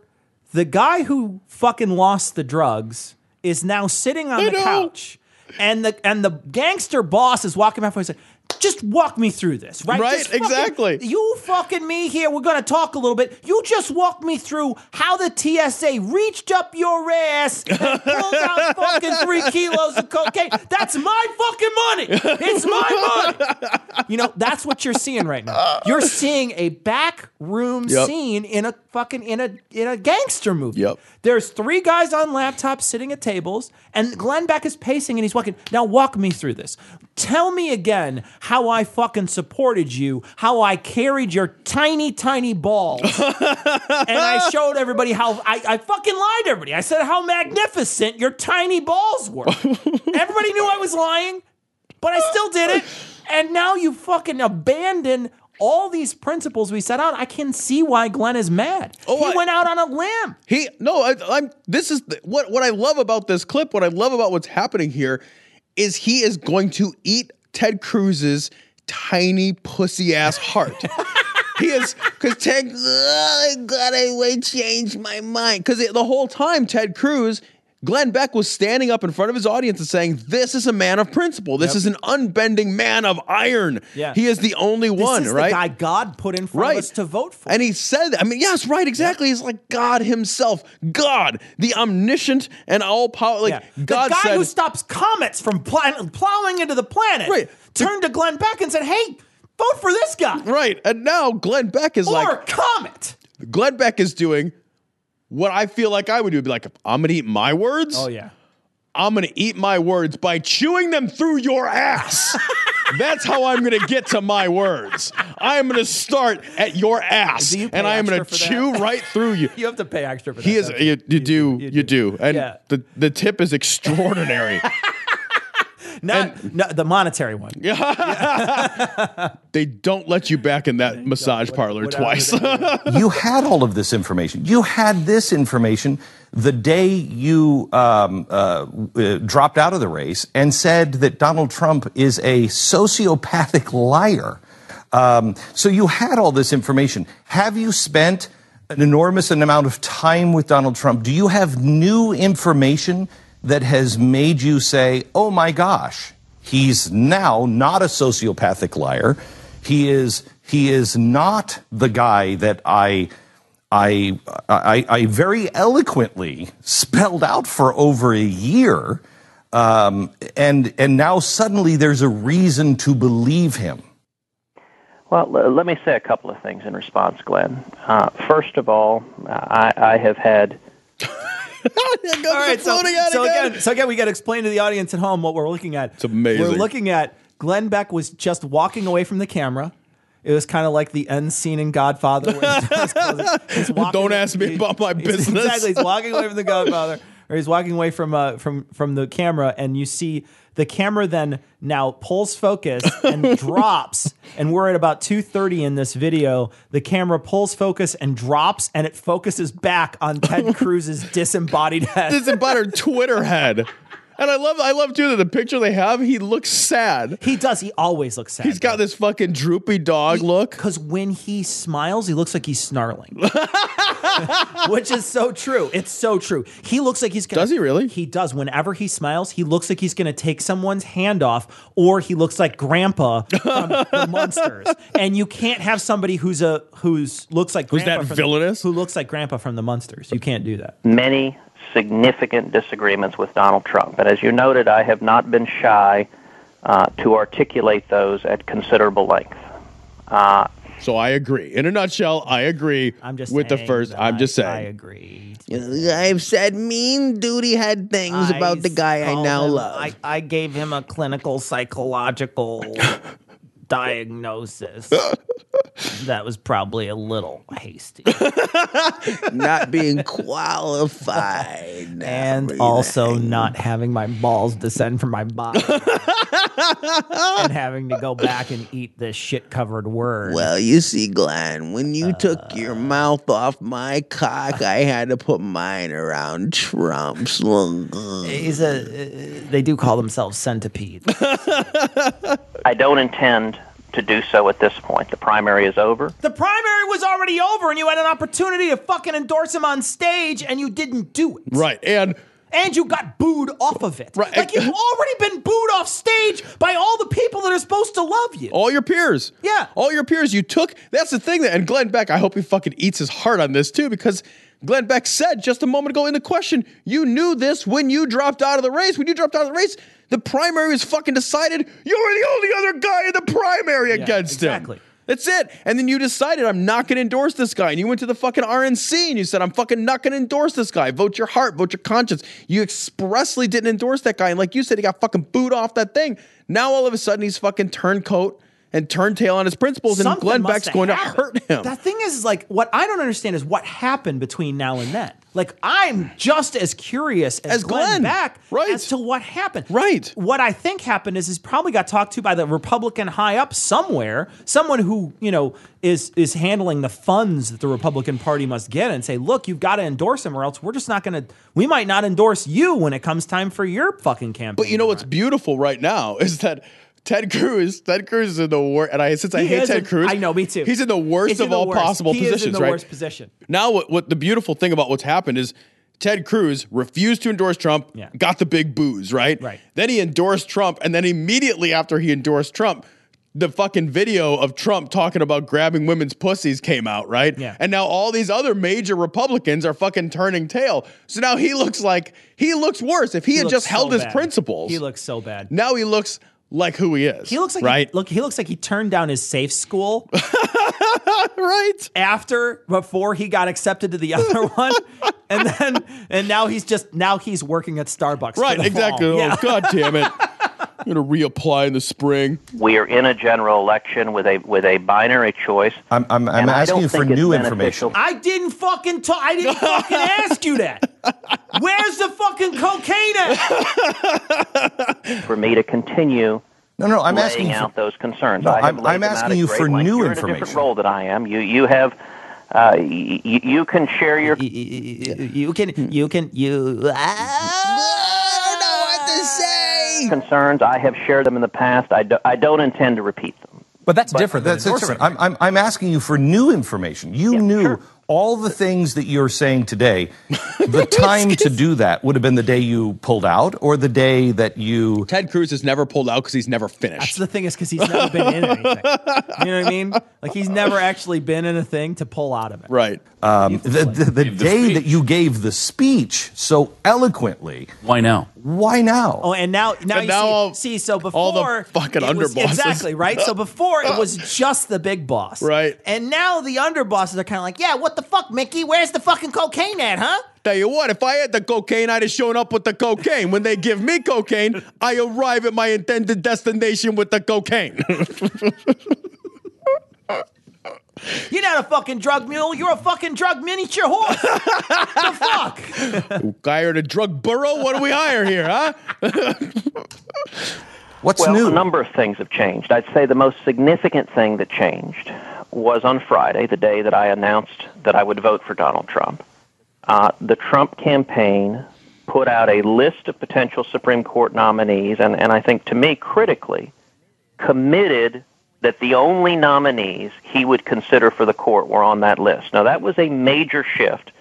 the guy who fucking lost the drugs is now sitting on I the know. couch, and the and the gangster boss is walking back and saying. Just walk me through this, right? Right, fucking- exactly. You fucking me here. We're gonna talk a little bit. You just walk me through how the TSA reached up your ass and pulled out fucking three kilos of cocaine. That's my fucking money. It's my money. You know, that's what you're seeing right now. You're seeing a back room Yep. scene in a fucking in a in a gangster movie. Yep. There's three guys on laptops sitting at tables, and Glenn Beck is pacing and he's walking. Now walk me through this. Tell me again how I fucking supported you, how I carried your tiny, tiny balls. and I showed everybody how I, I fucking lied to everybody. I said how magnificent your tiny balls were. everybody knew I was lying, but I still did it. And now you fucking abandon all these principles we set out. I can see why Glenn is mad. Oh, he I- went out on a limb. He no, I, I'm. This is the, what what I love about this clip. What I love about what's happening here is he is going to eat Ted Cruz's tiny pussy ass heart. he is because Ted. Oh, God, I will change my mind. Because the whole time Ted Cruz. Glenn Beck was standing up in front of his audience and saying, "This is a man of principle. This is an unbending man of iron. Yeah. He is the only This one, is right? the guy God put in front Right. of us to vote for. And he said, that. I mean, yes, right, exactly. He's like God himself, God, the omniscient and all power. Like Yeah. God the guy said, who stops comets from pl- plowing into the planet Right. turned to Glenn Beck and said, "Hey, vote for this guy." right. And now Glenn Beck is Or like, Comet. Glenn Beck is doing what I feel like I would do. Be like, I'm gonna eat my words. Oh yeah. I'm gonna eat my words by chewing them through your ass. That's how I'm going to get to my words. I am going to start at your ass, you and I am going to chew right through you. You have to pay extra for that. He is. don't You, you do. You, do. And Yeah. the the tip is extraordinary. Not no, the monetary one. Yeah. they don't let you back in that massage parlor whatever twice. you had all of this information. You had this information the day you um, uh, uh, dropped out of the race and said that Donald Trump is a sociopathic liar. Um, so you had all this information. Have you spent an enormous amount of time with Donald Trump? Do you have new information that has made you say, oh my gosh, he's now not a sociopathic liar? He is, he is not the guy that I. I, I, I very eloquently spelled out for over a year, um, and and now suddenly there's a reason to believe him. Well, let me say a couple of things in response, Glenn. Uh, first of all, I, I have had All right, so, so again, so again, we got to explain to the audience at home what we're looking at. It's amazing. We're looking at Glenn Beck was just walking away from the camera. It was kind of like the end scene in Godfather. where he's- he's closing- he's walking- Don't ask me about my he's- business. Exactly, he's walking away from the Godfather, or he's walking away from uh, from from the camera, and you see the camera then now pulls focus and drops, and we're at about two thirty in this video. The camera pulls focus and drops, and it focuses back on Ted Cruz's disembodied head. Disembodied Twitter head. And I love, I love too that the picture they have. He looks sad. He does. He always looks sad. He's got this fucking droopy dog look. Because when he smiles, he looks like he's snarling, which is so true. It's so true. He looks like he's gonna. Does he really? He does. Whenever he smiles, he looks like he's gonna take someone's hand off, or he looks like Grandpa from the Munsters. And you can't have somebody who's a who's looks like Who's Grandpa that from- villainous? Who looks like Grandpa from the Munsters. You can't do that. many significant disagreements with Donald Trump. And as you noted, I have not been shy uh, to articulate those at considerable length. Uh, So I agree. In a nutshell, I agree I'm just with the first. I'm just saying. I agree. I've said mean duty had things about the guy I called now him- love. I, I gave him a clinical psychological diagnosis. that was probably a little hasty. not being qualified. and also not having my balls descend from my body. and having to go back and eat this shit covered word. Well, you see, Glenn, when you took Uh. your mouth off my cock, I had to put mine around Trump's. He's a, they do call themselves centipedes. I don't intend to do so at this point. The primary is over. The primary was already over, and you had an opportunity to fucking endorse him on stage, and you didn't do it. Right. And And you got booed off of it. Right. Like you've already been booed off stage by all the people that are supposed to love you. all your peers. Yeah. All your peers. You took. That's the thing. That, and Glenn Beck, I hope he fucking eats his heart on this too, because Glenn Beck said just a moment ago in the question, you knew this when you dropped out of the race. When you dropped out of the race, the primary was fucking decided. You were the only other guy in the primary against exactly. him. That's it. And then you decided, I'm not going to endorse this guy. And you went to the fucking RNC and you said, I'm fucking not going to endorse this guy. Vote your heart, vote your conscience. You expressly didn't endorse that guy. And like you said, he got fucking booed off that thing. Now all of a sudden he's fucking turncoat and turn tail on his principles. and Glenn Beck's going to hurt him. The thing is, is, like, what I don't understand is what happened between now and then. Like, I'm just as curious as, As Glenn, Glenn. Beck Right. as to what happened. Right. What I think happened is he's probably got talked to by the Republican high up somewhere, someone who you know is is handling the funds that the Republican Party must get, and say, look, you've got to endorse him, or else we're just not going to. We might not endorse you when it comes time for your fucking campaign. But you know what's beautiful right now is that Ted Cruz, Ted Cruz is in the worst, and I since I He hate Ted in- Cruz, I know, me too. He's in the worst in of the all worst. possible He positions, is in the right? worst position. Now, what, what the beautiful thing about what's happened is Ted Cruz refused to endorse Trump, Yeah. got the big booze, right? Right. Then he endorsed Trump, and then immediately after he endorsed Trump, the fucking video of Trump talking about grabbing women's pussies came out, right? Yeah. And now all these other major Republicans are fucking turning tail. So now he looks like he looks worse. If he, had looks just held so his principles, He looks so bad. now he looks like who he is. He looks like right, He, look. He looks like he turned down his safe school right. after before he got accepted to the other one, and then and now he's just now he's working at Starbucks. for Right, the exactly. fall. Oh Yeah. god damn it. I'm going to reapply in the spring. We are in a general election with a with a binary choice. I'm, I'm, I'm asking you for new beneficial information. I didn't fucking talk. I didn't fucking ask you that. Where's the fucking cocaine at? for me to continue No, no, I'm asking you for- out those concerns. No, I have I'm- I'm asking you for length. new You're in a different information. role that I am. You you have uh, y- y- you can share your You can, you can, you. I don't know what to say. concerns. I have shared them in the past. I, do, I don't intend to repeat them. But that's different. That's different. I'm, I'm, I'm asking you for new information. You knew all the things that you're saying today. The time to do that would have been the day you pulled out or the day that you. Ted Cruz has never pulled out because he's never finished. That's the thing is because he's never been in anything. You know what I mean? Like he's never actually been in a thing to pull out of it. Right. Um, the the, the day that you gave the speech so eloquently. Why now? Why now? Oh, and now, now And you now see, all- see, so before all the fucking it was- underbosses. exactly right. So before it was just the big boss, Right. And now the underbosses are kind of like, yeah, what the fuck, Mickey? Where's the fucking cocaine at, huh? Tell you what, if I had the cocaine, I'd have shown up with the cocaine. When they give me cocaine, I arrive at my intended destination with the cocaine. You're not a fucking drug mule. You're a fucking drug miniature horse. the fuck? Who hired a drug burro? What do we hire here, huh? What's well, new? a number of things have changed. I'd say the most significant thing that changed was on Friday, the day that I announced that I would vote for Donald Trump. Uh, the Trump campaign put out a list of potential Supreme Court nominees, and, and I think to me, critically, committed that the only nominees he would consider for the court were on that list. Now, that was a major shift.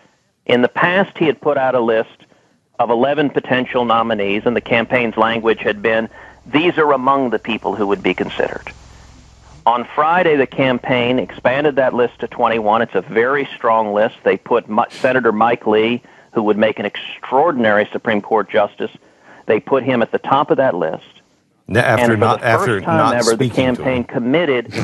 In the past, he had put out a list of 11 potential nominees, and the campaign's language had been these are among the people who would be considered. On Friday, the campaign expanded that list to 21. It's a very strong list. They put Mi- Senator Mike Lee, who would make an extraordinary Supreme Court justice, they put him at the top of that list. N- After and for not the after time not ever, the speaking to him. campaign committed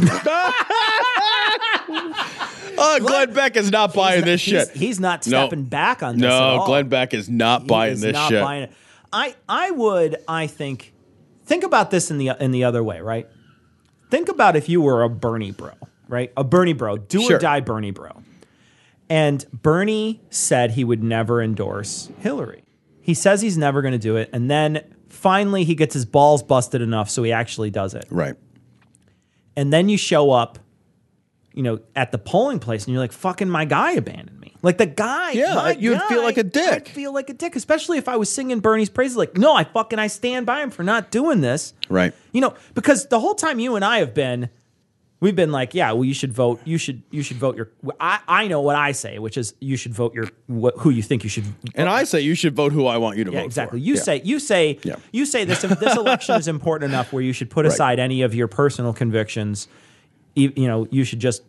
Oh, Glenn Beck is not buying this he's, shit. He's not No. stepping back on this. at No, all. Glenn Beck is not buying is this not shit. buying it. I I would I think think about this in the in the other way, right? Think about if you were a Bernie bro, right? A Bernie bro, do Sure. or die Bernie bro. And Bernie said he would never endorse Hillary. He says he's never going to do it, and then finally he gets his balls busted enough so he actually does it. Right. And then you show up, you know, at the polling place, and you're like, "Fucking my guy abandoned me." Like the guy, Yeah, you'd feel like a dick. I'd feel like a dick, especially if I was singing Bernie's praises. Like, no, I fucking I stand by him for not doing this. Right. You know, because the whole time you and I have been, we've been like, yeah, well, you should vote. You should you should vote your. I I know what I say, which is you should vote your what, who you think you should. And I say you should vote who I want you to Yeah, vote exactly. for. You Yeah. say you say Yeah. you say this this election is important enough where you should put Right. aside any of your personal convictions. You, you know, you should just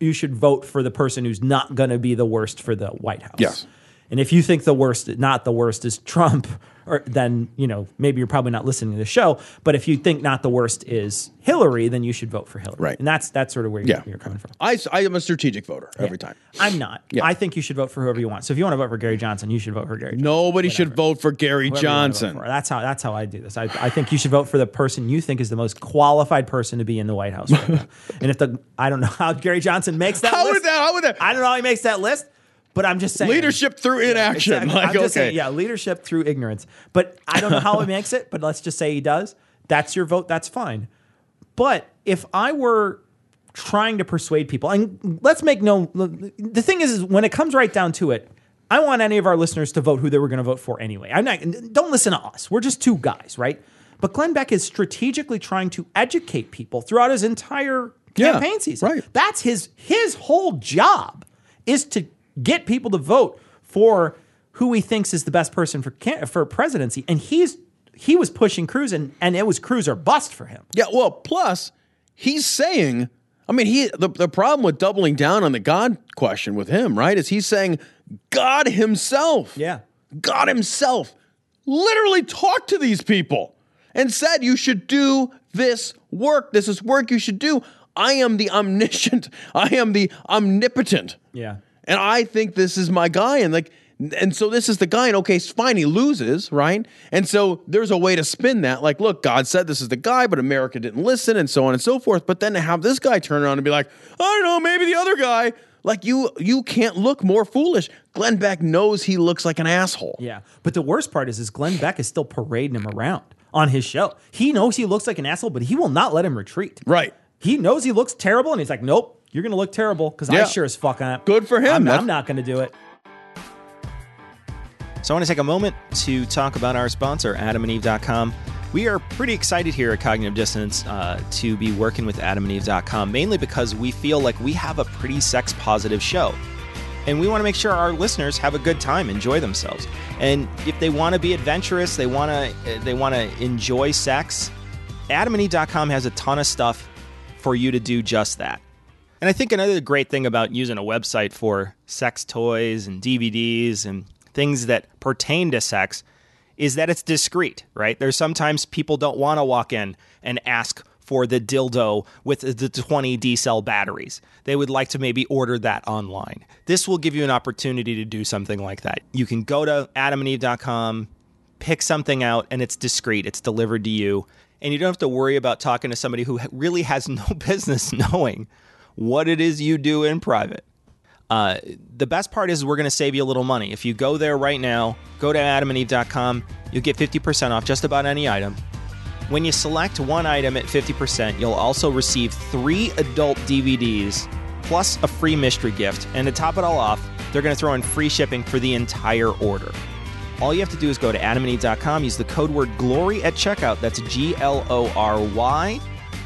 you should vote for the person who's not going to be the worst for the White House. Yes. And if you think the worst, not the worst, is Trump, or then you know maybe you're probably not listening to the show. But if you think not the worst is Hillary, then you should vote for Hillary. Right. And that's that's sort of where you're, you're coming from. I, I am a strategic voter every time. I'm not. Yeah. I think you should vote for whoever you want. So if you want to vote for Gary Johnson, you should vote for Gary. Johnson. Nobody should vote for Gary Whoever you wanna vote Johnson. for. That's how that's how I do this. I, I think you should vote for the person you think is the most qualified person to be in the White House. Right and if the I don't know how Gary Johnson makes that How list. would that? How would that? I don't know how he makes that list, but I'm just saying Leadership through inaction. Exactly. Like I'm just okay. saying, yeah, leadership through ignorance. But I don't know how he makes it, but let's just say he does. That's your vote. That's fine. But if I were trying to persuade people, and let's make no, the thing is, is when it comes right down to it, I want any of our listeners to vote who they were going to vote for anyway. I'm not. Don't listen to us. We're just two guys, right? But Glenn Beck is strategically trying to educate people throughout his entire Yeah, campaign season. right. That's his his whole job is to get people to vote for who he thinks is the best person for for presidency, and he's he was pushing Cruz, and and it was Cruz or bust for him. Yeah, well, plus he's saying, I mean, he the, the problem with doubling down on the God question with him, right, is he's saying God himself, Yeah, God himself literally talked to these people and said you should do this work. This is work you should do. I am the omniscient. I am the omnipotent. yeah. And I think this is my guy. And like And so this is the guy, and okay, fine, he loses, right? And so there's a way to spin that. Like, look, God said this is the guy, but America didn't listen, and so on and so forth. But then to have this guy turn around and be like, I don't know, maybe the other guy. Like you you can't look more foolish. Glenn Beck knows he looks like an asshole. Yeah. But the worst part is, is Glenn Beck is still parading him around on his show. He knows he looks like an asshole, but he will not let him retreat. Right. He knows he looks terrible, and he's like, nope, you're going to look terrible because I sure as fuck am. Good for him. I'm, I'm not going to do it. So I want to take a moment to talk about our sponsor, adamandeve.com. We are pretty excited here at Cognitive Dissonance uh, to be working with adamandeve.com, mainly because we feel like we have a pretty sex positive show. And we want to make sure our listeners have a good time, enjoy themselves. And if they want to be adventurous, they want to they want to enjoy sex, adamandeve.com has a ton of stuff for you to do just that. And I think another great thing about using a website for sex toys and DVDs and things that pertain to sex is that it's discreet, right? There's sometimes people don't want to walk in and ask for the dildo with the 20 D cell batteries. They would like to maybe order that online. This will give you an opportunity to do something like that. You can go to adamandeve.com, pick something out, and it's discreet, it's delivered to you. And you don't have to worry about talking to somebody who really has no business knowing what it is you do in private. Uh, the best part is we're going to save you a little money. If you go there right now, go to adamandeve.com, you'll get 50% off just about any item. When you select one item at 50%, you'll also receive three adult DVDs plus a free mystery gift. And to top it all off, they're going to throw in free shipping for the entire order. All you have to do is go to adamandeve.com, use the code word GLORY at checkout. That's G L O R Y,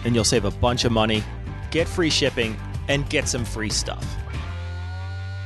and you'll save a bunch of money, get free shipping, and get some free stuff.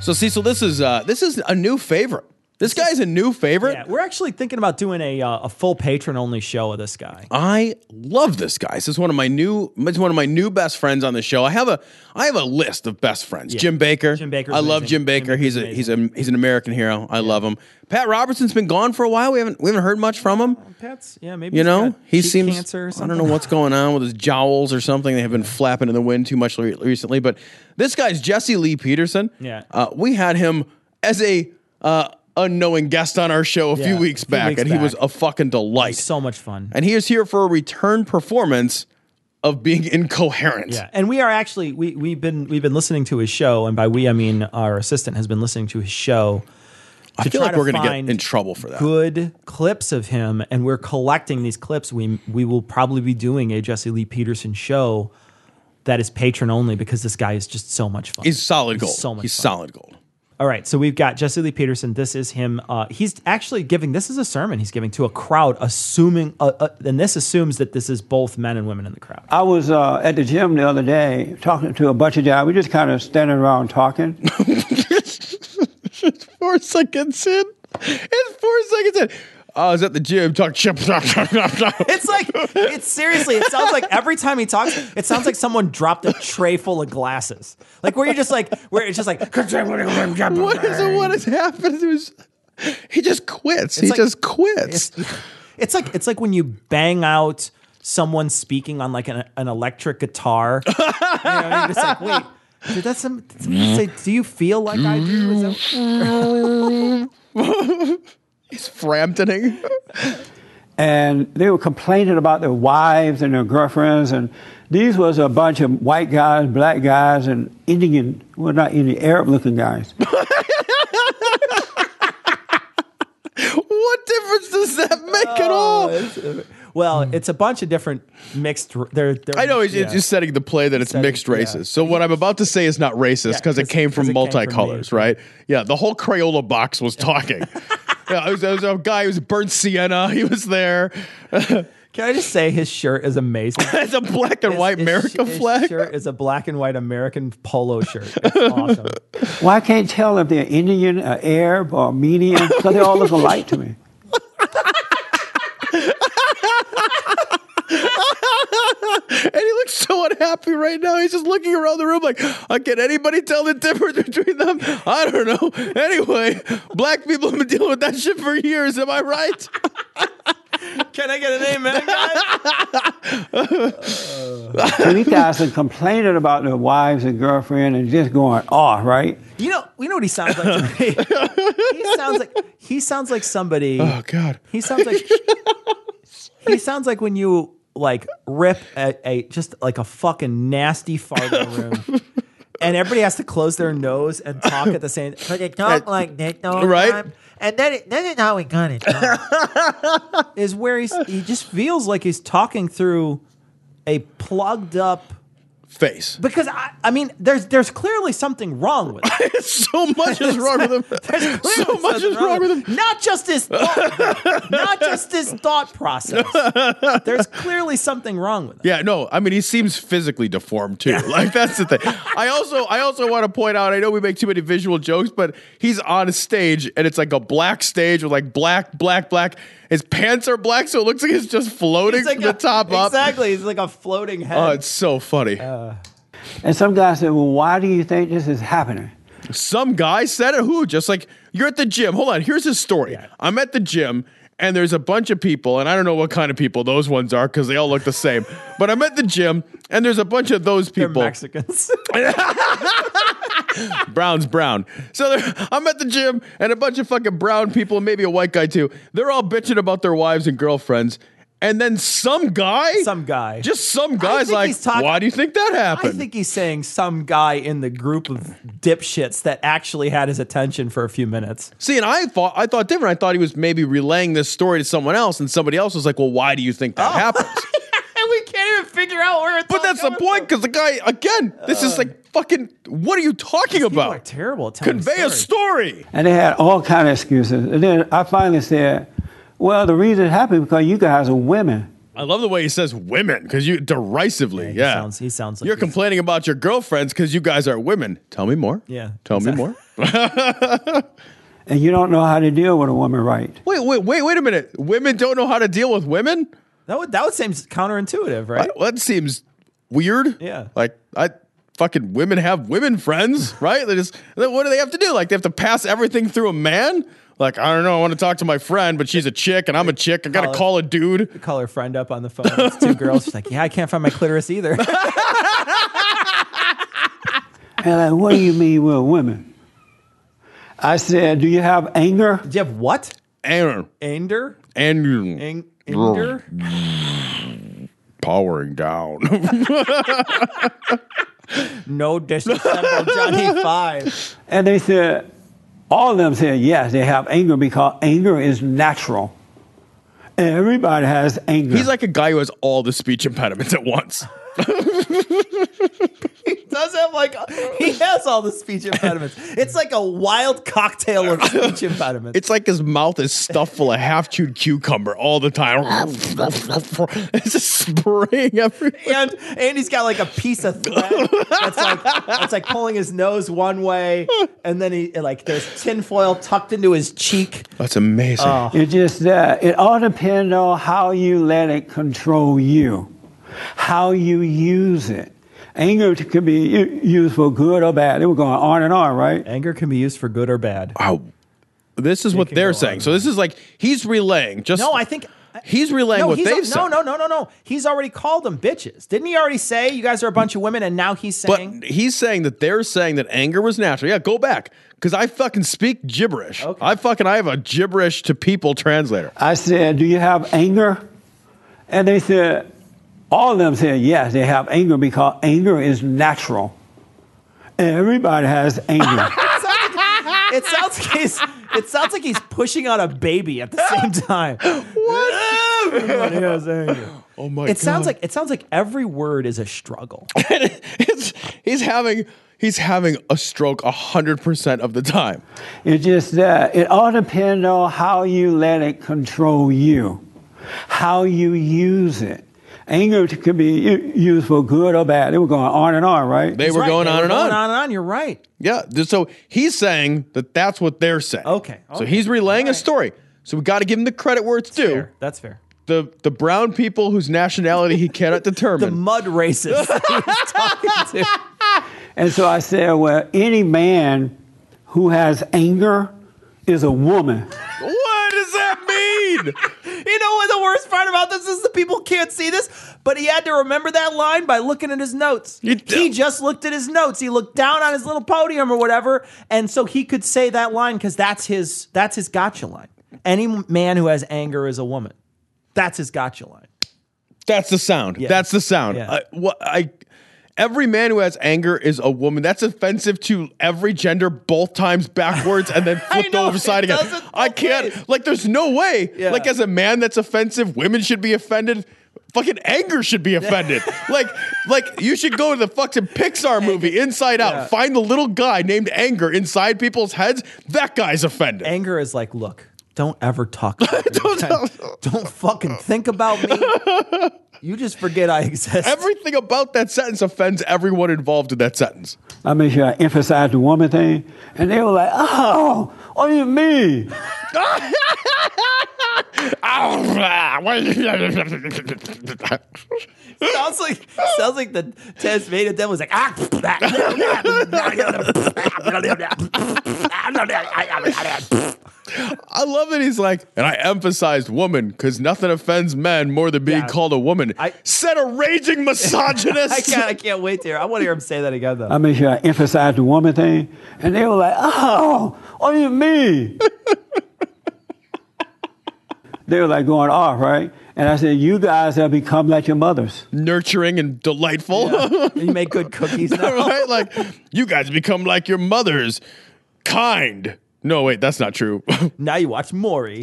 So Cecil, this is uh this is a new favorite. This guy's a new favorite. Yeah, we're actually thinking about doing a uh, a full patron only show of this guy. I love this guy. This is one of my new. It's one of my new best friends on the show. I have a I have a list of best friends. Yeah. Jim Bakker. Jim Bakker's I love. Jim Bakker. Jim he's a he's a he's an American hero. I love him. Pat Robertson's been gone for a while. We haven't we haven't heard much from him. Pat's, yeah, maybe You know, he seems. cancer I don't know what's going on with his jowls or something. They have been flapping in the wind too much re- recently. But this guy's Jesse Lee Peterson. Yeah. uh, we had him as a uh, unknowing guest on our show a Yeah, few weeks a few back, weeks and he was a fucking delight. So much fun. And he is here for a return performance of being incoherent. Yeah, and we are actually we we've been we've been listening to his show, and by we I mean our assistant has been listening to his show. I feel like we're going to get in trouble for that. Good clips of him, and we're collecting these clips. We we will probably be doing a Jesse Lee Peterson show that is patron only because this guy is just so much fun. He's solid gold. so much He's fun. solid gold. All right, so we've got Jesse Lee Peterson. This is him. Uh, he's actually giving. This is a sermon he's giving to a crowd, assuming, uh, uh, and this assumes that this is both men and women in the crowd. I was uh, at the gym the other day talking to a bunch of guys. We just kind of standing around talking. four seconds in. It's four seconds in. Oh, I was at the gym talking. It's like it's seriously. It sounds like every time he talks, it sounds like someone dropped a tray full of glasses. Like where you're just like where it's just like what is what has happened? Was, he just quits. he like- just quits. It's, it's like it's like when you bang out someone speaking on like an, an electric guitar. You know, you're just like, wait, did that some did say? Do you feel like I do? Is He's Framptoning. and they were complaining about their wives and their girlfriends. And these was a bunch of white guys, black guys, and Indian, well, not Indian, Arab-looking guys. what difference does that make at all? Oh, uh, well, hmm. it's a bunch of different mixed. They're, they're I know he's yeah. he's just setting the play that it's Setting- mixed races. So what I'm about to say is not racist because it 'cause- came from 'cause it came from multicolors, right? Yeah, the whole Crayola box was talking. yeah, it was, it was a guy who was burnt sienna. He was there. Can I just say his shirt is amazing? it's a black and white American his flag. shirt is a black and white American polo shirt. It's awesome. Well, can't tell if they're Indian, or Arab, or Armenian, because they all look alike to me. And he looks so unhappy right now. He's just looking around the room like, uh, can anybody tell the difference between them? I don't know. Anyway, black people have been dealing with that shit for years. Am I right? Can I get an amen, guys? so these guys are complaining about their wives and girlfriend and just going off, right? You know, you know what he sounds like to me. he sounds like he sounds like somebody. Oh God. He sounds like he sounds like when you like rip a, a just like a fucking nasty fart in the room. And everybody has to close their nose and talk at the same. But they talk like that the whole Right. time. And then, it, then it's how we got it. Is where he's he just feels like he's talking through a plugged up face. Because I, I mean, there's there's clearly something wrong with him. so much is wrong with him. There's So much is wrong with him. Not just his thought, not just his thought process. There's clearly something wrong with him. Yeah, no, I mean he seems physically deformed too. Like that's the thing. I also I also want to point out, I know we make too many visual jokes, but he's on a stage and it's like a black stage with like black, black, black. His pants are black, so it looks like it's just floating He's like from the a- top up. Exactly, he's like a floating head. Oh, it's so funny. Uh. And some guy said, Well, why do you think this is happening? Some guy said it. Who? Just like you're at the gym. Hold on. Here's his story. I'm at the gym and there's a bunch of people, and I don't know what kind of people those ones are because they all look the same. but I'm at the gym and there's a bunch of those people. Mexicans. Brown's brown. So I'm at the gym and a bunch of fucking brown people, maybe a white guy too. They're all bitching about their wives and girlfriends. And then some guy, some guy, just some guy's like, talking- "Why do you think that happened? I think he's saying some guy in the group of dipshits that actually had his attention for a few minutes. See, and I thought I thought different. I thought he was maybe relaying this story to someone else, and somebody else was like, "Well, why do you think Oh. that happened?" And we can't even figure out where it's But that's the point, because the guy again, this is like fucking. What are you talking about? are terrible at telling Convey a story. And they had all kind of excuses. And then I finally said, Well, the reason it happened because you guys are women. I love the way he says women because you derisively. he Yeah, sounds- he sounds like you're he's- complaining about your girlfriends because you guys are women. Tell me more. Yeah, tell me more. And you don't know how to deal with a woman right. Wait, wait, wait, wait a minute. Women don't know how to deal with women. That would that would seem counterintuitive, right? Well, that seems weird. Yeah. Like I fucking women have women friends, right? They just what do they have to do? Like they have to pass everything through a man? Like I don't know. I want to talk to my friend, but she's a chick and I'm a chick. I gotta Call call a dude. Call her friend up on the phone. It's two girls. She's like, "Yeah, I can't find my clitoris either." And like, what do you mean we're women? I said, Do you have anger? Do you have what? Anger. Anger? And Ang- anger? powering down. No disassemble Johnny Five. And they said, all of them said, yes, they have anger because anger is natural. Everybody has anger. He's like a guy who has all the speech impediments at once. He does have like he has all the speech impediments. It's like a wild cocktail of speech impediments. It's like his mouth is stuffed full of half chewed cucumber all the time. it's just spraying everywhere. and and he's got like a piece of thread that's like that's like pulling his nose one way, and then he like there's tinfoil tucked into his cheek. That's amazing. Oh. It's just that it all depends on how you let it control you, how you use it. Anger can be u- used for good or bad. They were going on and on, right? Anger can be used for good or bad. Wow. This is what they're saying. on. So this is like he's relaying. Just No, I think uh, he's relaying no, what he's they've no, said. no, no, no, no. He's already called them bitches. Didn't he already say you guys are a bunch of women? And now he's saying But he's saying that they're saying that anger was natural. Yeah, go back because I fucking speak gibberish. Okay. I fucking I have a gibberish to people translator. I said, Do you have anger? And they said, all of them said, yes, they have anger because anger is natural. Everybody has anger. it sounds like he's it sounds like he's pushing on a baby at the same time. What? Everybody has anger. Oh my It sounds like it sounds like every word is a struggle. it's, he's having he's having a stroke hundred percent of the time. It's just that it all depends on how you let it control you, how you use it. Anger can be u- used for good or bad. They were going on and on, right? They were Right, going they on were and going on. on and on. You're right. Yeah. So he's saying that that's what they're saying. Okay, So he's relaying a story. So we got to give him the credit where it's due. Fair. That's fair. The the brown people whose nationality he cannot determine. The mud racist that he was talking to. And so I said, well, any man who has anger is a woman. what does that mean? You know what the worst part about this is? The people can't see this, but he had to remember that line by looking at his notes. he just looked at his notes. He looked down on his little podium or whatever, and so he could say that line because that's his that's his gotcha line. Any man who has anger is a woman. That's his gotcha line. That's the sound. Yeah. That's the sound. Yeah. I, what I every man who has anger is a woman. That's offensive to every gender both times backwards and then flipped over side again. I can't like there's no way. Yeah. Like as a man that's offensive, women should be offended. Fucking anger should be offended. like, like you should go to the fucking Pixar movie Inside Out. Yeah. Find the little guy named Anger inside people's heads. That guy's offended. Anger is like, look, don't ever talk don't, don't fucking think about me. You just forget I exist. Everything about that sentence offends everyone involved in that sentence. I make sure I emphasize the woman thing. And they were like, oh, what do you mean? sounds like sounds like the Tasmanian devil was like ah. I love that he's like, and I emphasized woman because nothing offends men more than being Yeah. called a woman. I said a raging misogynist. I can't. I can't wait to hear. I want to hear him say that again though. I make sure I emphasize the woman thing. And they were like, oh, what do you mean? they were like going off, right? And I said, you guys have become like your mothers. Nurturing and delightful. you make good cookies now. right? Like, you guys become like your mothers. Kind. No, wait, that's not true. now you watch Maury.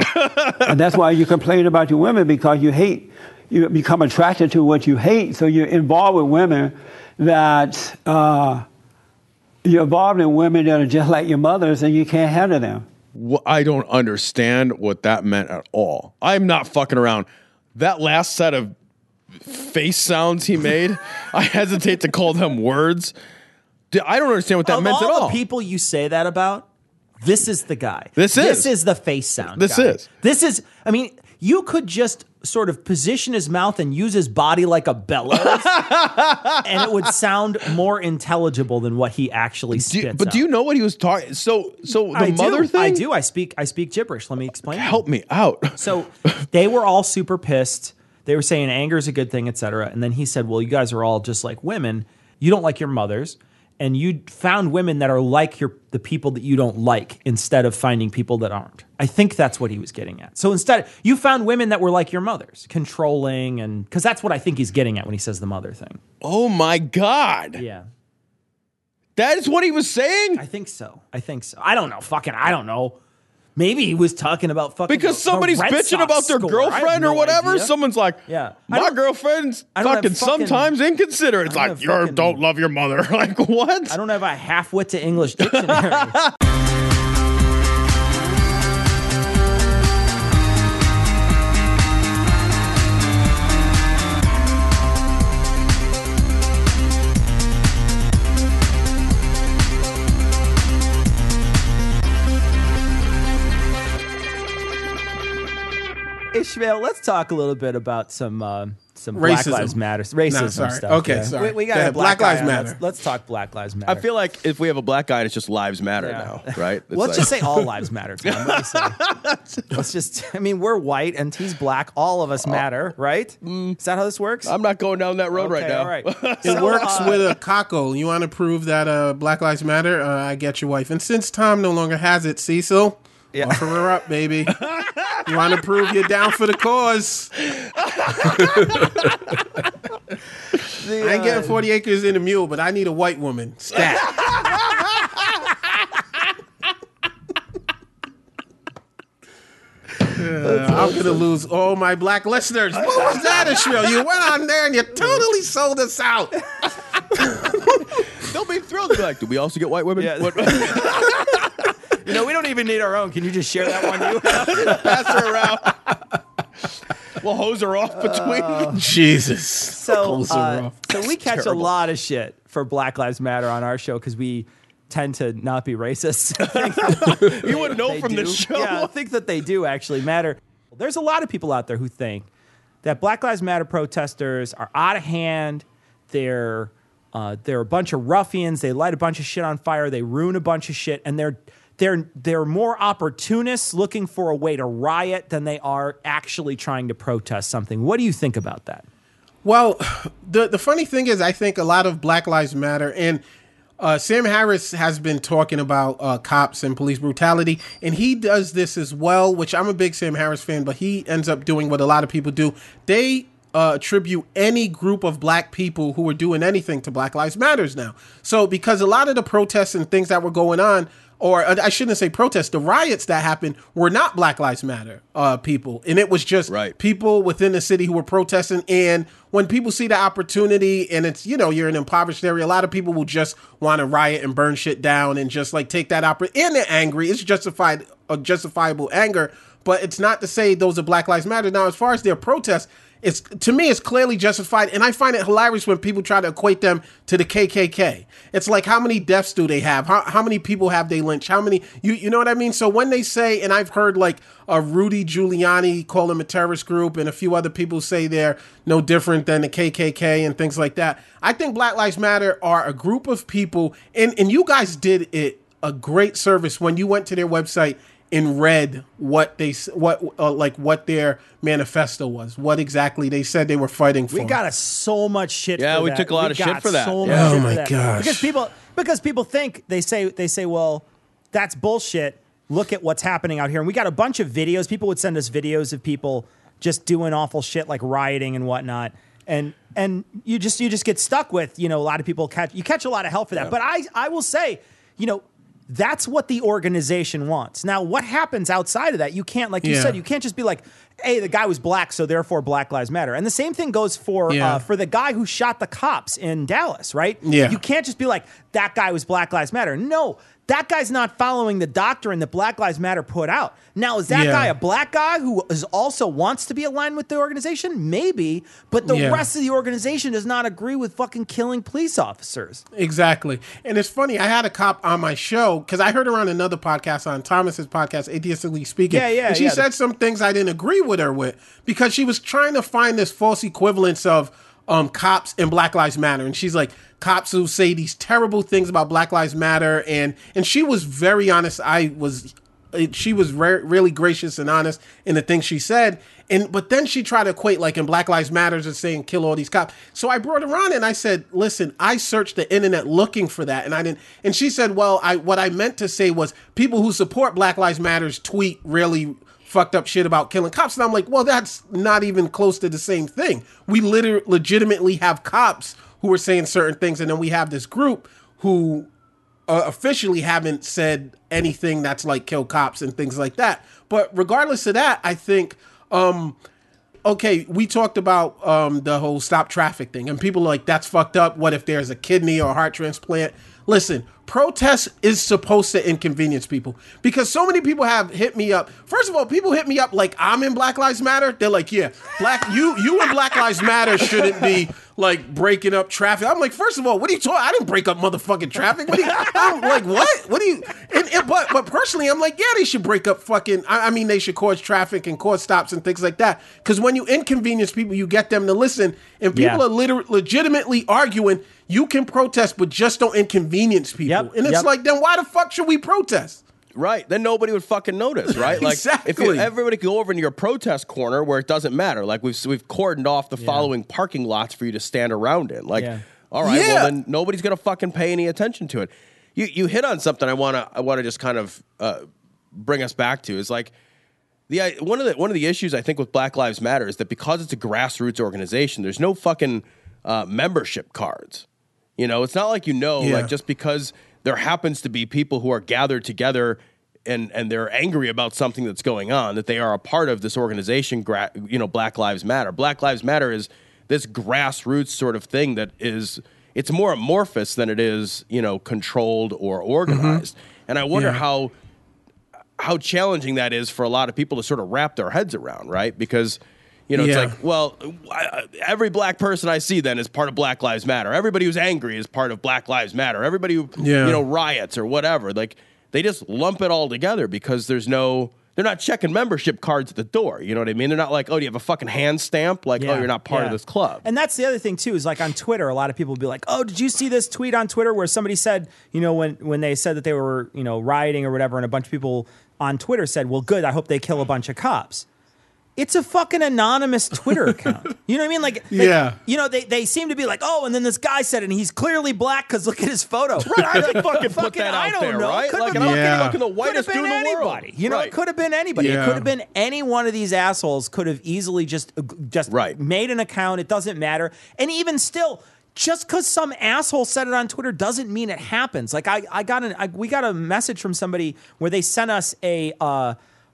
and that's why you complain about your women because you hate, you become attracted to what you hate. So you're involved with women that, uh, you're involved in women that are just like your mothers and you can't handle them. Wh- I don't understand what that meant at all. I'm not fucking around. That last set of face sounds he made, I hesitate to call them words. I don't understand what that of meant all at all. the people you say that about, this is the guy. This is. This is the face sound. This guy. is. This is. I mean, you could just sort of position his mouth and use his body like a bellows, and it would sound more intelligible than what he actually spits. but do you know what he was talking? So, so the I mother do. thing. I do. I speak. I speak gibberish. Let me explain. Help me out. So they were all super pissed. They were saying anger is a good thing, etc. And then he said, "Well, you guys are all just like women. You don't like your mothers, and you found women that are like your the people that you don't like instead of finding people that aren't." I think that's what he was getting at. So instead, you found women that were like your mothers, controlling, and because that's what I think he's getting at when he says the mother thing. Oh my god. Yeah. That is what he was saying? I think so. I think so. I don't know. Fucking, I don't know. Maybe he was talking about fucking Because the- somebody's bitching Sox about their score. Girlfriend or whatever. idea. Someone's like, Yeah. My girlfriend's I don't have fucking, fucking- sometimes inconsiderate. It's like, you don't love your mother. like, what? I don't have a half wit to English dictionary. Ishmael, let's talk a little bit about some uh, some Black Racism. Lives Matter, racism No, sorry. stuff. Okay, yeah. sorry. We, we got Go a ahead. Black, Black Lives on. Matter. Let's, let's talk Black Lives Matter. I feel like if we have a black guy, it's just lives matter now, right? It's Let's like- just say all lives matter. Tom. What do you say? Let's just. I mean, we're white and he's black. All of us matter, right? Is that how this works? I'm not going down that road right now. all right. It So, works uh, with a cockle. You want to prove that uh, Black Lives Matter? Uh, I get your wife. And since Tom no longer has it, Cecil, offer her up, baby. you want to prove you're down for the cause? I ain't getting 40 acres in a mule, but I need a white woman. Stat. Uh, I'm gonna lose all my black listeners. What was that, Ishmael? You went on there and you totally sold us out. They'll be thrilled. They'll be like, do we also get white women? What- You know, we don't even need our own. Can you just share that one? You pass her around. we'll hose her off between. Jesus. So, Hose her uh, off. so we catch a lot of shit for Black Lives Matter on our show because we tend to not be racist. you wouldn't know from do. this show. Yeah, I think that they do actually matter. There's a lot of people out there who think that Black Lives Matter protesters are out of hand. They're uh, they're a bunch of ruffians. They light a bunch of shit on fire. They ruin a bunch of shit, and they're they're they're more opportunists looking for a way to riot than they are actually trying to protest something. What do you think about that? Well, the the funny thing is, I think a lot of Black Lives Matter and uh, Sam Harris has been talking about uh, cops and police brutality, and he does this as well. Which I'm a big Sam Harris fan, but he ends up doing what a lot of people do. They uh, attribute any group of black people who are doing anything to Black Lives Matters now. So because a lot of the protests and things that were going on, or uh, I shouldn't say protests, the riots that happened were not Black Lives Matter uh, people, and it was just right. people within the city who were protesting. And when people see the opportunity, and it's you know you're in an impoverished area, a lot of people will just want to riot and burn shit down and just like take that opportunity. And they're angry. It's justified, a justifiable anger. But it's not to say those are Black Lives Matter. Now, as far as their protests, it's to me it's clearly justified and i find it hilarious when people try to equate them to the kkk it's like how many deaths do they have? How, how many people have they lynched? How many you you know what i mean? So when they say and i've heard like a rudy giuliani call them a terrorist group and a few other people say they're no different than the kkk and things like that i think black lives matter are a group of people and and you guys did it a great service when you went to their website and read what they what uh, like what their manifesto was, what exactly they said they were fighting for. We got us so much shit. Yeah, for we that. took a lot of shit for that. So Yeah. much Oh my that. gosh. Because people because people think they say they say, well, that's bullshit. Look at what's happening out here, and we got a bunch of videos. People would send us videos of people just doing awful shit like rioting and whatnot. And and you just you just get stuck with you know a lot of people catch you catch a lot of hell for that. But I I will say you know that's what the organization wants. Now, what happens outside of that? You can't, like you Yeah. said, you can't just be like, "Hey, the guy was black, so therefore Black Lives Matter." And the same thing goes for Yeah. uh, for the guy who shot the cops in Dallas, right? Yeah. You can't just be like, "That guy was Black Lives Matter." No, that guy's not following the doctrine that Black Lives Matter put out. Now, is that Yeah. guy a black guy who is also wants to be aligned with the organization? Maybe, but the Yeah. rest of the organization does not agree with fucking killing police officers. Exactly. And it's funny, I had a cop on my show because I heard her on another podcast on Thomas's podcast, Atheistically Speaking. Yeah, yeah, And she yeah. said some things I didn't agree with her with because she was trying to find this false equivalence of um, cops and Black Lives Matter. And she's like, cops who say these terrible things about Black Lives Matter. And and she was very honest. I was she was re- really gracious and honest in the things she said. And but then she tried to equate like in Black Lives Matters and saying kill all these cops. So I brought her on and I said, listen, I searched the internet looking for that, and I didn't. And she said, well, I what I meant to say was people who support Black Lives Matters tweet really fucked up shit about killing cops. And I'm like, well, that's not even close to the same thing. We literally legitimately have cops who are saying certain things, and then we have this group who uh, officially haven't said anything that's like kill cops and things like that. But regardless of that, I think um okay, we talked about um the whole stop traffic thing and people are like that's fucked up. What if there's a kidney or heart transplant? Listen, protest is supposed to inconvenience people because so many people have hit me up. First of all, people hit me up like I'm in Black Lives Matter. They're like, "Yeah, black you you and Black Lives Matter shouldn't be like breaking up traffic." I'm like, first of all, what are you talking? I didn't break up motherfucking traffic. What are you, I'm like, what? What do you? And, and- but but personally, I'm like, yeah, they should break up fucking. I, I mean, they should cause traffic and cause stops and things like that. Because when you inconvenience people, you get them to listen, and people Yeah. are liter- legitimately arguing. You can protest, but just don't inconvenience people. And it's yep. like, then why the fuck should we protest? Right. Then nobody would fucking notice, right? Like exactly. if you, everybody could go over into your protest corner where it doesn't matter. Like we've we've cordoned off the following parking lots for you to stand around in. Like, Yeah. all right, Yeah. well then nobody's gonna fucking pay any attention to it. You you hit on something I wanna I wanna just kind of uh, bring us back to is like the I- one of the one of the issues I think with Black Lives Matter is that because it's a grassroots organization, there's no fucking uh, membership cards. You know, it's not like you know, Yeah. like just because there happens to be people who are gathered together and and they're angry about something that's going on that they are a part of this organization. Gra- you know, Black Lives Matter. Black Lives Matter is this grassroots sort of thing that is it's more amorphous than it is you know controlled or organized. Mm-hmm. And I wonder Yeah. how how challenging that is for a lot of people to sort of wrap their heads around, right? Because you know, Yeah. it's like, well, I- every black person I see then is part of Black Lives Matter. Everybody who's angry is part of Black Lives Matter. Everybody who Yeah. you know riots or whatever, like they just lump it all together because there's no they're not checking membership cards at the door. You know what I mean? They're not like, oh, do you have a fucking hand stamp? Like, oh, you're not part of this club. And that's the other thing too is like on Twitter, a lot of people will be like, "Oh, did you see this tweet on Twitter where somebody said, you know, when when they said that they were, you know, rioting or whatever, and a bunch of people on Twitter said, "Well, good, I hope they kill a bunch of cops." It's a fucking anonymous Twitter account. You know what I mean? Like, like, Yeah. You know, they, they seem to be like, oh, and then this guy said, it, and he's clearly black because look at his photo. Right, I didn't fucking put that I out don't there, know. right? Could've Like, been I'm Yeah. fucking the could have whitest been dude in the anybody. world. You know, Right. it could have been anybody. It could have been any one of these assholes. Could have easily just uh, just Right. made an account. It doesn't matter. And even still, just because some asshole said it on Twitter doesn't mean it happens. Like I, I got an, I, we got a message from somebody where they sent us a uh,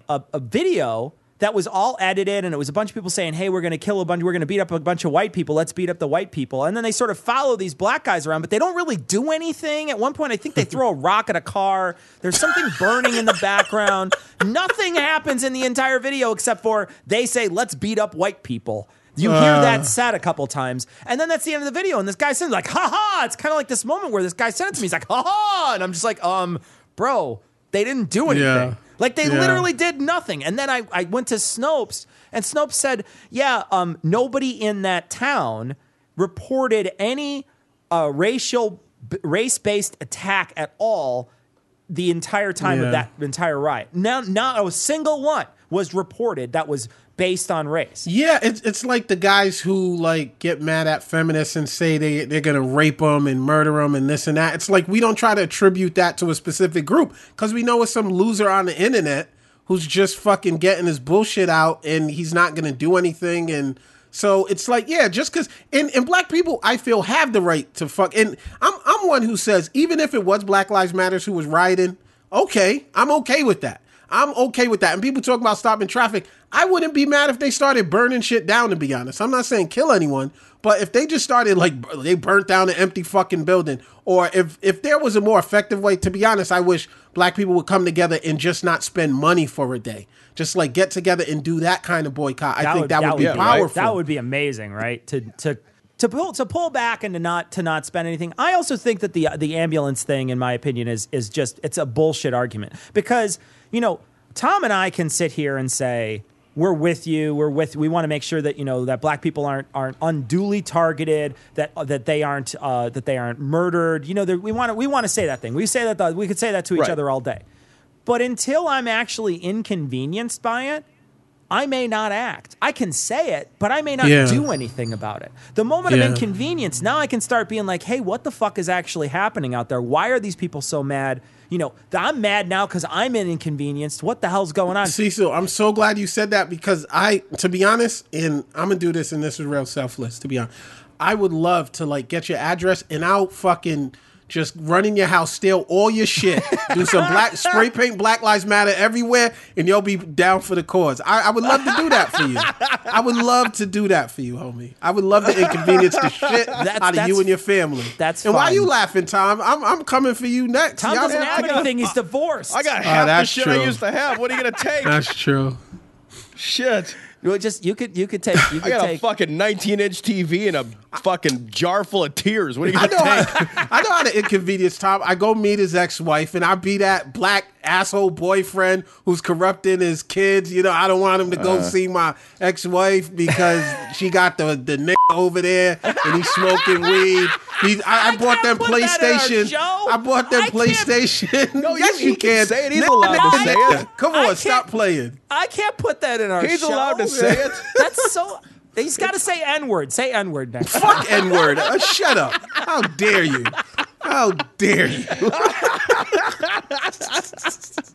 a, a video. That was all edited, and it was a bunch of people saying, "Hey, we're going to kill a bunch. We're going to beat up a bunch of white people. Let's beat up the white people." And then they sort of follow these black guys around, but they don't really do anything. At one point, I think they throw a rock at a car. There's something burning in the background. Nothing happens in the entire video except for they say, "Let's beat up white people." You hear Uh. that said a couple times, and then that's the end of the video. And this guy says, "Like, ha ha!" It's kind of like this moment where this guy sent it to me. He's like, "Ha ha!" And I'm just like, "Um, bro, they didn't do anything. Yeah. Like they Yeah. literally did nothing." And then I I went to Snopes, and Snopes said, "Yeah, um, nobody in that town reported any uh, racial race based attack at all." The entire time Yeah. of that entire riot, now not a single one was reported that was based on race. Yeah, it's it's like the guys who like get mad at feminists and say they they're gonna rape them and murder them and this and that. It's like we don't try to attribute that to a specific group because we know it's some loser on the internet who's just fucking getting his bullshit out and he's not gonna do anything and. So it's like, yeah, just because, and, and black people, I feel, have the right to fuck. And I'm, I'm one who says, even if it was Black Lives Matters who was rioting, okay, I'm okay with that. I'm okay with that. And people talk about stopping traffic. I wouldn't be mad if they started burning shit down, to be honest. I'm not saying kill anyone, but if they just started like they burnt down an empty fucking building, or if if there was a more effective way, to be honest, I wish black people would come together and just not spend money for a day. Just like get together and do that kind of boycott. I think that would, be powerful. That would be amazing, right? To to to pull to pull back and to not to not spend anything. I also think that the the ambulance thing, in my opinion, is is just it's a bullshit argument because you know Tom and I can sit here and say we're with you. We're with. We want to make sure that you know that black people aren't aren't unduly targeted. That uh, that they aren't uh, that they aren't murdered. You know, we want to we want to say that thing. We say that the, we could say that to each Right. other all day. But until I'm actually inconvenienced by it, I may not act. I can say it, but I may not Yeah. do anything about it. The moment Yeah. of inconvenience, now I can start being like, hey, what the fuck is actually happening out there? Why are these people so mad? You know, I'm mad now because I'm in inconvenienced. What the hell's going on? Cecil, I'm so glad you said that because I, to be honest, and I'm gonna do this, and this is real selfless. To be honest, I would love to like get your address, and I'll fucking just run in your house, steal all your shit, do some black spray paint Black Lives Matter everywhere, and you'll be down for the cause. I, I would love to do that for you. I would love to do that for you, homie. I would love to inconvenience the shit That's- out of you and your family. that's and why fine. you laughing, Tom? I'm I'm coming for you next. Tom Y'all doesn't don't- have anything. He's divorced. I got Oh, half the that's shit true. I used to have. What are you gonna take? That's true. shit. Well, just you could you could take you I got take a fucking 19 inch TV and a fucking jar full of tears. What are you I gonna know, take? how, I know how to inconvenience Tom. I go meet his ex-wife, and I be that black asshole boyfriend who's corrupting his kids. You know, I don't want him to go Uh. see my ex-wife because she got the the nigga over there and he's smoking weed. He, I, I, bought them put that in our PlayStation. I bought them I PlayStation. No, yes, you- you he can can. say it. He's Nigga, allowed to say it. Come on, stop playing. I can't put that in our He's show. allowed to say it. That's so. He's got to say N word. Say N word next. Fuck N word. Uh, shut up. How dare you? How dare you?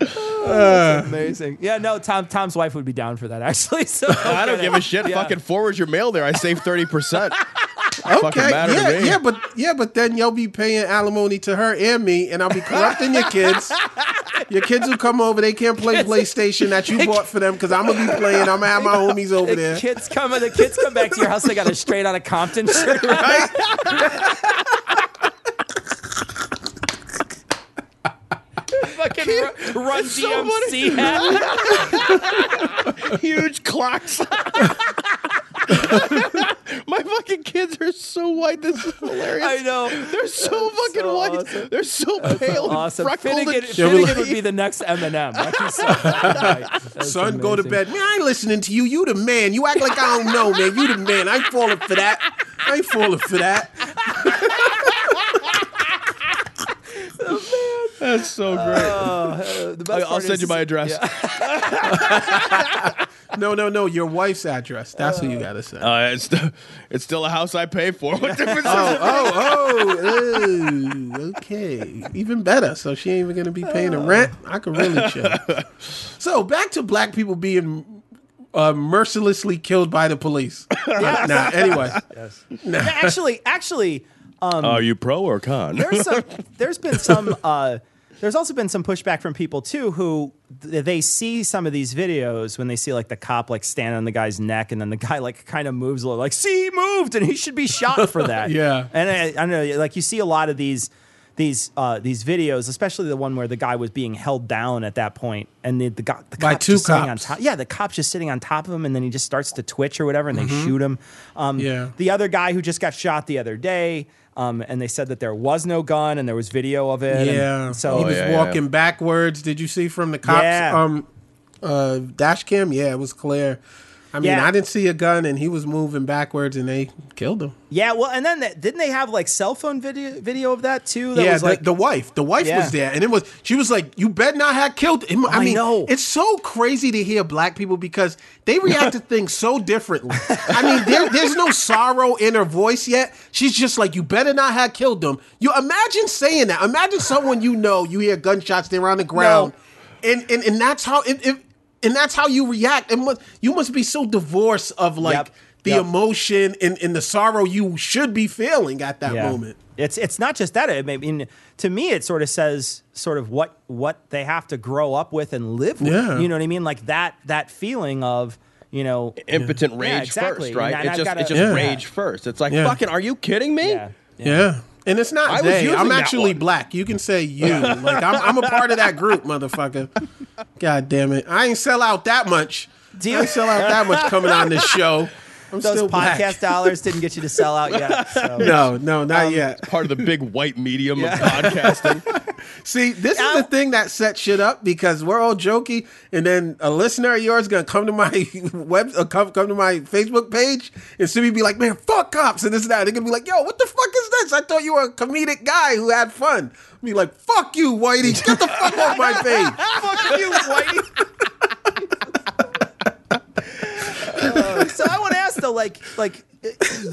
Oh, uh. Amazing. Yeah, no, Tom. Tom's wife would be down for that actually. So I don't give a shit. Yeah. Fucking forward your mail there. I save 30%. Okay, yeah, to me. yeah, but yeah, but then you'll be paying alimony to her and me, and I'll be corrupting your kids. Your kids will come over; they can't play PlayStation that you bought for them because I'm gonna be playing. I'm gonna have my homies over The there. kids come. The kids come back to your house. They got a straight out of Compton shirt. Fucking run, run DMC hat. Huge clocks. My fucking kids are so so white. This is hilarious. I know. They're so fucking so white. awesome. They're so pale and awesome. freckled. Finnegan, and Finnegan would be the next Eminem. Like he's so Son, go to bed. Man, I ain't listening to you. You the man. You act like I don't know, man. You the man. I ain't falling for that. I ain't falling for that. That's so great. Uh, the best I- I'll send is- you my address. No, no, no. Your wife's address. That's what you gotta say. Uh, it's still, it's still a house I pay for. What difference Oh, it oh, oh, oh, okay. Even better. So she ain't even gonna be paying the rent. I can really chill. So back to black people being uh, mercilessly killed by the police. Uh, nah, anyway. Yeah, actually, actually, um, Are you pro or con? there's some, there's been some uh, there's also been some pushback from people too who th- they see some of these videos when they see like the cop like stand on the guy's neck and then the guy like kind of moves a little like see he moved and he should be shot for that Yeah. and I, I don't know like you see a lot of these these uh, these videos especially the one where the guy was being held down at that point and the, the, guy, the By cop's two just sitting on cops. top yeah the cop's just sitting on top of him and then he just starts to twitch or whatever and they Mhm. shoot him um, Yeah. the other guy who just got shot the other day um, and they said that there was no gun and there was video of it. and Yeah. so he was walking backwards. Did you see from the cops Yeah. um uh dash cam? Yeah, it was clear. I mean, Yeah. I didn't see a gun and he was moving backwards and they killed him. Yeah, well, and then that, didn't they have like cell phone video video of that too? That yeah, was the, like the wife. The wife Yeah. was there, and it was. She was like, "You bet not have killed him." I, I mean, know. it's so crazy to hear black people because they react to things so differently. I mean, there, there's no sorrow in her voice yet. She's just like, "You better not have killed them." You imagine saying that. Imagine someone you know. You hear gunshots. They're on the ground, and, and and that's how it. it and that's how you react. And must, you must be so divorced of like Yep. the Yep. emotion and, and the sorrow you should be feeling at that Yeah. moment. It's it's not just that. I mean, to me, it sort of says sort of what what they have to grow up with and live with. Yeah. You know what I mean? Like that that feeling of you know Impotent rage Yeah, exactly. first, right? And It's I've just, gotta- it's just Yeah. rage first. It's like, Yeah. fucking, are you kidding me? Yeah. Yeah. And it's not I was they. using I'm actually black. You can say you. Like I'm, I'm a part of that group, motherfucker. God damn it. I ain't sell out that much. Do I ain't sell out that much coming on this show. I'm Those podcast black. dollars didn't get you to sell out yet. So. No, no, not yet. Part of the big white medium of podcasting. See, this is the thing that sets shit up because we're all jokey, and then a listener of yours gonna come to my web, uh, come come to my Facebook page, and Simi be like, "Man, fuck cops," and this and that. They're gonna be like, "Yo, what the fuck is this? I thought you were a comedic guy who had fun." Be like, "Fuck you, Whitey, get the fuck off my page." Fuck you, Whitey. So I want to ask though, like, like uh,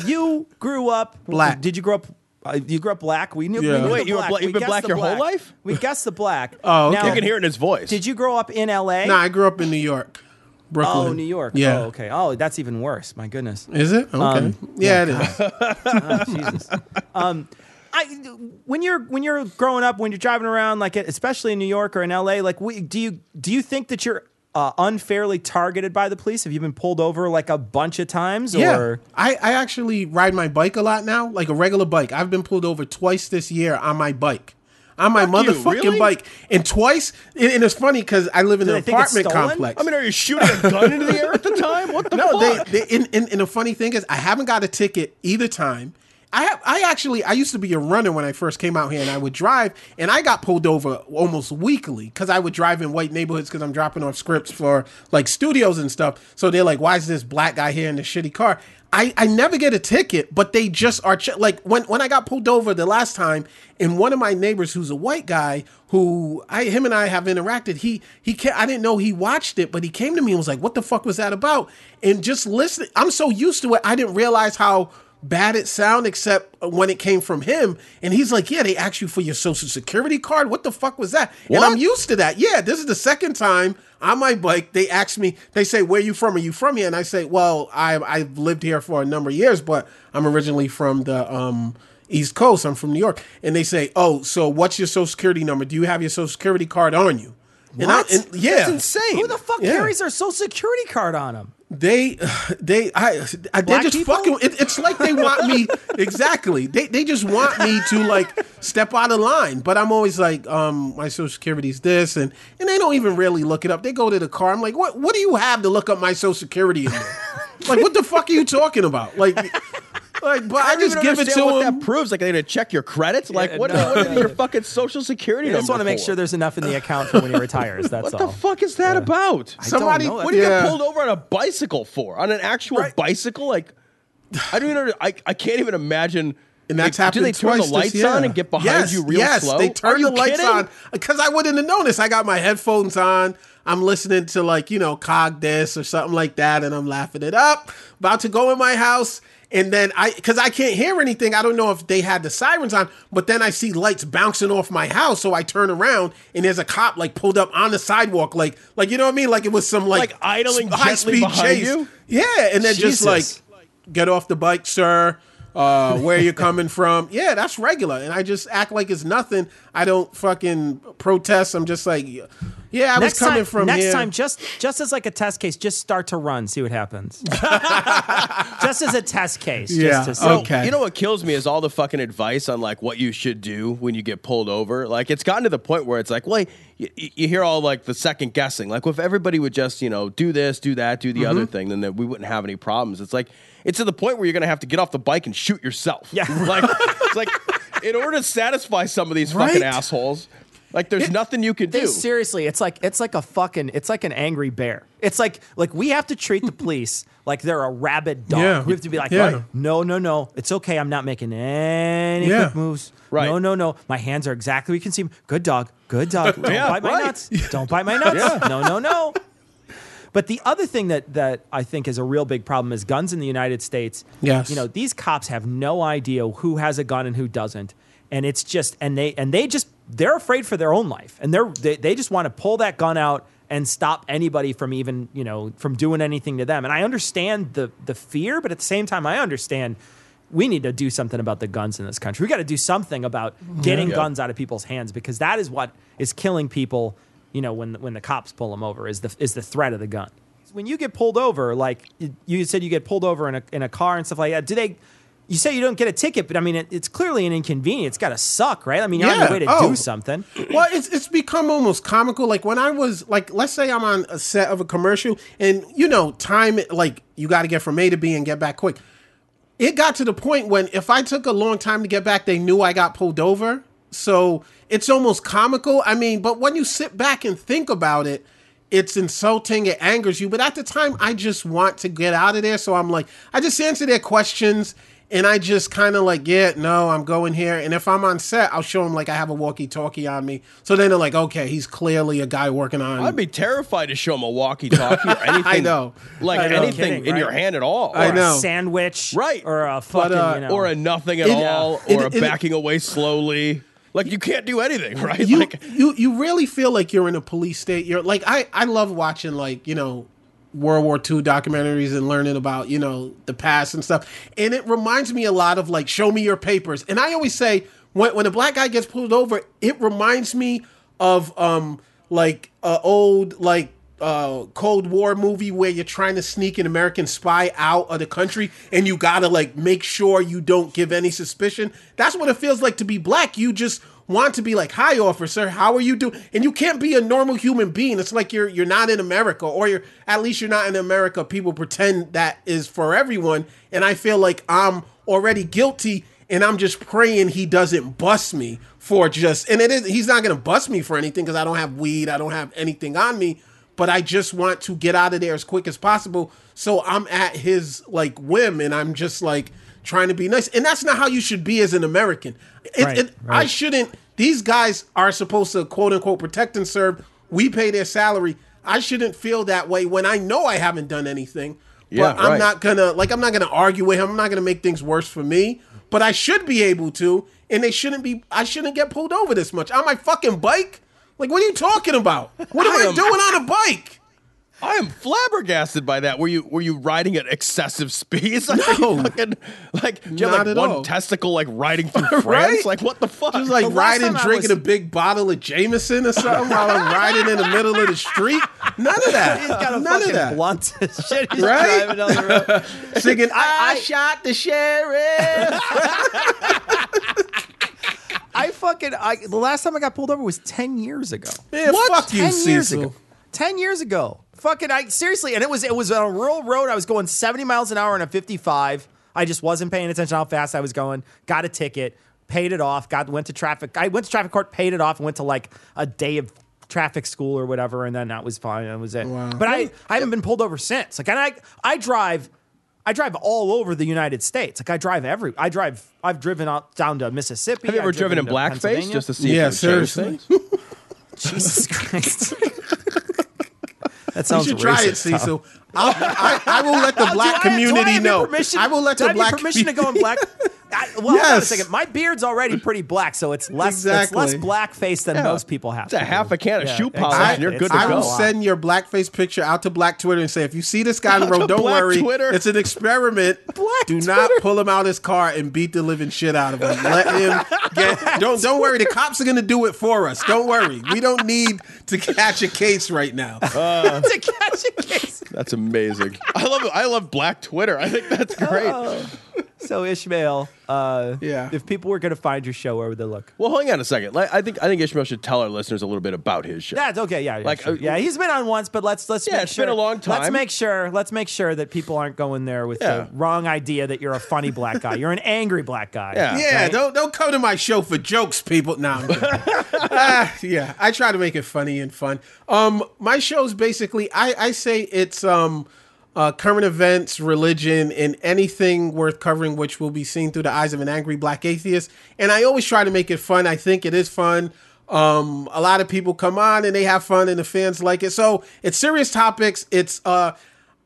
you grew up Black. Did you grow up? Uh, you grew up black. We knew. Yeah. We knew Wait, the you were black. bla- you've been black the your whole life? We guessed the black. Oh, okay. Now, You can hear it in his voice. Did you grow up in L.A.? Nah, I grew up in New York, Brooklyn. Oh, New York. Yeah. Oh, okay. Oh, that's even worse. My goodness. Is it? Okay. Um, yeah, it is. Oh, Jesus. Um, I when you're when you're growing up, when you're driving around, like especially in New York or in L.A., like we, do you do you think that you're uh, unfairly targeted by the police? Have you been pulled over like a bunch of times? Yeah, Or I, I actually ride my bike a lot now, like a regular bike. I've been pulled over twice this year on my bike. On my Fuck you, motherfucking really? bike. And twice, and, and it's funny because I live in Do an they think it's apartment stolen? complex. I mean, are you shooting a gun into the air at the time? What the no, they, they and, and, and the funny thing is, I haven't got a ticket either time. I have, I actually, I used to be a runner when I first came out here, and I would drive, and I got pulled over almost weekly because I would drive in white neighborhoods because I'm dropping off scripts for like studios and stuff. So they're like, "Why is this black guy here in this shitty car?" I, I never get a ticket, but they just are ch- like when when I got pulled over the last time, and one of my neighbors who's a white guy who I him and I have interacted. He he ca- I didn't know he watched it, but he came to me and was like, "What the fuck was that about?" And just listening, I'm so used to it, I didn't realize how bad it sound except when it came from him. And he's like yeah they asked you for your social security card? What the fuck was that? And i'm used to that. Yeah this is the second time on my bike they ask me they say where you from? Are you from here? And i say well i i've lived here for a number of years but i'm originally from the um east coast. I'm from new york. And they say oh so what's your social security number? Do you have your social security card on you and I- What? and- yeah That's insane. who the fuck Yeah. carries their social security card on them? they they I, I they just people? fucking it, it's like they want me exactly they they just want me to like step out of line but i'm always like um my social security's this and and they don't even really look it up they go to the car i'm like what what do you have to look up my social security like what the fuck are you talking about like Like, but I, I, just give it to what him. that proves. Like, they're gonna check your credits. Like, Yeah, what, no, what yeah, is your yeah. fucking social security I just want to make sure there's enough in the account for when he retires. That's all. What all. the fuck is that about? I don't Somebody- know. what do you Yeah. get pulled over on a bicycle for? On an actual bicycle? Like, I don't even. under- I, I can't even imagine. And that's like, Do they turn twice the lights this year. on and get behind yes, you real slow? yes, slow? they turn the lights kidding? on because I wouldn't have noticed. I got my headphones on. I'm listening to like you know cog this or something like that, and I'm laughing it up. About to go in my house, and then I because I can't hear anything. I don't know if they had the sirens on, but then I see lights bouncing off my house, so I turn around and there's a cop like pulled up on the sidewalk, like like you know what I mean, like it was some like, Like idling high speed chase. you? Yeah, and then just like get off the bike, sir. Uh, where you coming from? Yeah, that's regular. And I just act like it's nothing. I don't fucking protest. I'm just like, yeah, I was coming time, from next here. time, just just as like a test case, just start to run, see what happens. just as a test case. Yeah, Just to see. okay. You know what kills me is all the fucking advice on like what you should do when you get pulled over. Like it's gotten to the point where it's like, well, you, you hear all like the second guessing. Like if everybody would just you know do this, do that, do the Mm-hmm. other thing, then that we wouldn't have any problems. It's like it's to the point where you're gonna have to get off the bike and shoot yourself. Yeah. like it's like in order to satisfy some of these fucking assholes, like there's nothing you can do. seriously, it's like it's like a fucking it's like an angry bear. It's like like we have to treat the police like they're a rabid dog. Yeah. We have to be like, Yeah. "Right, no, no, no, it's okay. I'm not making any Yeah. quick moves. Right. No, no, no. My hands are exactly where you can see. 'em. Good dog. Good dog. Don't Yeah, bite my right. nuts. Don't bite my nuts. No, no, no. But the other thing that that I think is a real big problem is guns in the United States. Yes. You know, these cops have no idea who has a gun and who doesn't. And it's just and they and they just they're afraid for their own life. And they're they, they just want to pull that gun out and stop anybody from even, you know, from doing anything to them. And I understand the the fear, but at the same time I understand we need to do something about the guns in this country. We got to do something about mm-hmm. getting Yeah. guns out of people's hands because that is what is killing people. You know, when when the cops pull them over, is the is the threat of the gun. When you get pulled over, like you- you said, you get pulled over in a in a car and stuff like that. Do they? You say you don't get a ticket, but I mean, it, it's clearly an inconvenience. It's got to suck, right? I mean, you're on Yeah. your way to Oh. do something. well, it's it's become almost comical. Like when I was like, let's say I'm on a set of a commercial, and you know, time like you got to get from A to B and get back quick. It got to the point when if I took a long time to get back, they knew I got pulled over. So it's almost comical. I mean, but when you sit back and think about it, it's insulting. It angers you. But at the time, I just want to get out of there. So I'm like, I just answer their questions. And I just kind of like, yeah, no, I'm going here. And if I'm on set, I'll show them like I have a walkie-talkie on me. So then they're like, okay, he's clearly a guy working on. I'd be terrified to show him a walkie-talkie or anything. I know. like I know. anything Kidding, in right? your hand at all. I Or know. a sandwich, Right. Or a fucking, uh, you know, or a nothing at It- all, it- or a it- backing away slowly. Like you can't do anything, right? you, like you you really feel like you're in a police state. You're like I I love watching like you know World War II documentaries and learning about you know the past and stuff. And it reminds me a lot of like show me your papers. And I always say when when a black guy gets pulled over, it reminds me of um like a old like uh Cold War movie where you're trying to sneak an American spy out of the country and you gotta like make sure you don't give any suspicion. That's what it feels like to be black. You just want to be like, "Hi, officer, how are you doing?" And you can't be a normal human being. It's like you're you're not in America, or you're at least you're not in America. People pretend that is for everyone, and I feel like I'm already guilty, and I'm just praying he doesn't bust me for just. And it is he's not gonna bust me for anything because I don't have weed, I don't have anything on me. But I just want to get out of there as quick as possible. So I'm at his like whim, and I'm just like trying to be nice. And that's not how you should be as an American. It, Right, it- I shouldn't. These guys are supposed to quote unquote protect and serve. We pay their salary. I shouldn't feel that way when I know I haven't done anything. Yeah, but I'm right. not gonna like I'm not gonna argue with him. I'm not gonna make things worse for me. But I should be able to, and they shouldn't be. I shouldn't get pulled over this much on my fucking bike. Like, what are you talking about? What am I I, am- doing on a bike? I am flabbergasted by that. Were you were you riding at excessive speeds? Like, No. fucking, like do you Not have at like one all. testicle like riding through France? Right? Like what the fuck? Just like The riding, drinking was- a big bottle of Jameson or something while I'm riding in the middle of the street. None of that. He's got a None of fucking that. blunt as shit. He's Right? driving down the road. Singing, I, I- shot the sheriff. I fucking I the last time I got pulled over was ten years ago. Man, fuck you, ten years Cecil. ago. Ten years ago. Fucking I seriously, and it was it was on a rural road. I was going seventy miles an hour on a fifty five. I just wasn't paying attention how fast I was going. Got a ticket, paid it off. Got went to traffic. I went to traffic court, paid it off, and went to like a day of traffic school or whatever, and then that was fine. That was it. But I I haven't been pulled over since. Like, and I I drive. I drive all over the United States. Like I drive every. I drive. I've driven out down to Mississippi. Have you ever I've driven in blackface just to see if Yeah, it would change seriously. things? Jesus Christ. that sounds. You sounds should try it. Cecil. I'll, I, I will let the black I- do I community know. I will let do the I have your black permission to go in black. I, well, hold on a second. My beard's already pretty black, so it's less it's Exactly. less blackface than Yeah. most people have. It's a half a can of Yeah, shoe polish exactly. and you're It's good to I go. will send your blackface picture out to Black Twitter and say, if you see this guy on the road, don't Black worry. Twitter? It's an experiment. Black Do not pull him out of his car and beat the living shit out of him. Let him get. Don't don't worry. The cops are going to do it for us. Don't worry. We don't need to catch a case right now. Uh, to catch a case. That's amazing. I love I love Black Twitter. I think that's great. Oh. So Ishmael, uh, Yeah. if people were going to find your show, where would they look? Well, hang on a second. Like, I think I think Ishmael should tell our listeners a little bit about his show. That's okay. Yeah, yeah, Like, sure. uh, yeah. He's been on once, but let's let's Yeah, make it's sure. been a long time. Let's make sure. Let's make sure that people aren't going there with Yeah. the wrong idea that you're a funny black guy. You're an angry black guy. Yeah. Yeah, right? don't don't come to my show for jokes, people. No, I'm kidding. Ah, yeah, I try to make it funny and fun. Um, my show's basically I I say it's um uh, current events, religion, and anything worth covering, which will be seen through the eyes of an angry black atheist. And I always try to make it fun. I think it is fun. Um, a lot of people come on and they have fun, and the fans like it. So it's serious topics. It's uh.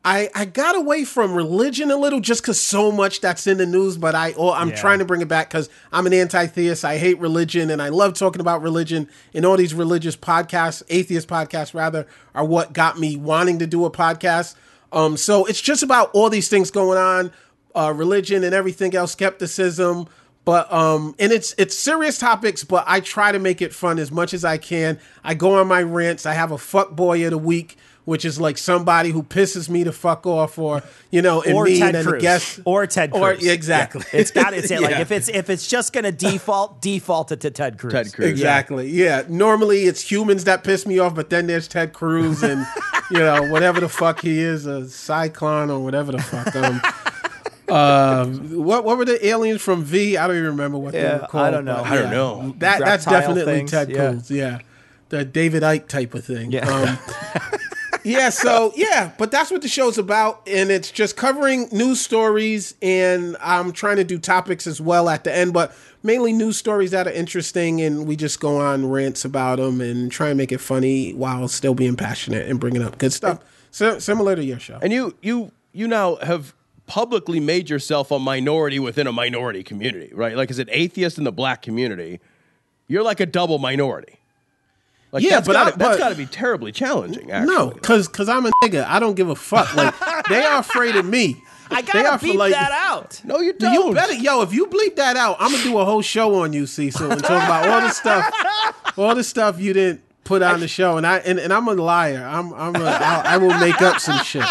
I, I got away from religion a little just because so much that's in the news, but I oh, I'm Yeah. trying to bring it back because I'm an anti-theist. I hate religion, and I love talking about religion. And all these religious podcasts, atheist podcasts rather, are what got me wanting to do a podcast. Um, so it's just about all these things going on, uh, religion and everything else, skepticism. But um, and it's it's serious topics, but I try to make it fun as much as I can. I go on my rants. I have a fuck boy of the week, which is like somebody who pisses me to fuck off, or you know, and or me Ted and then Cruz. the guest or Ted or- Cruz. yeah, exactly. Yeah. It's got it's like if it's if it's just gonna default, default it to Ted Cruz. Ted Cruz. Exactly. Yeah. Normally it's humans that piss me off, but then there's Ted Cruz and you know whatever the fuck he is, a cyclone or whatever the fuck. Um, uh, what what were the aliens from V? I don't even remember what they were called. I don't know. but I don't know. That that's definitely things, Ted yeah. Cruz. Yeah. The David Icke type of thing. Yeah. Um, yeah, so yeah, but that's what the show's about, and it's just covering news stories, and I'm trying to do topics as well at the end, but mainly news stories that are interesting, and we just go on rants about them and try and make it funny while still being passionate and bringing up good stuff. So, similar to your show. And you you you now have publicly made yourself a minority within a minority community, right? Like as an atheist in the black community, you're like a double minority. Like Yeah, that's but gotta, I- that's got to be terribly challenging. Actually, No, because cause I'm a nigga. I don't give a fuck. Like they are afraid of me. I gotta for, like- that out. no, you don't. You better, yo. If you bleep that out, I'm gonna do a whole show on you, Cecil, and talk about all the stuff, all the stuff you didn't put on the show. And I and, and I'm a liar. I'm I'm a, I'll, I will make up some shit.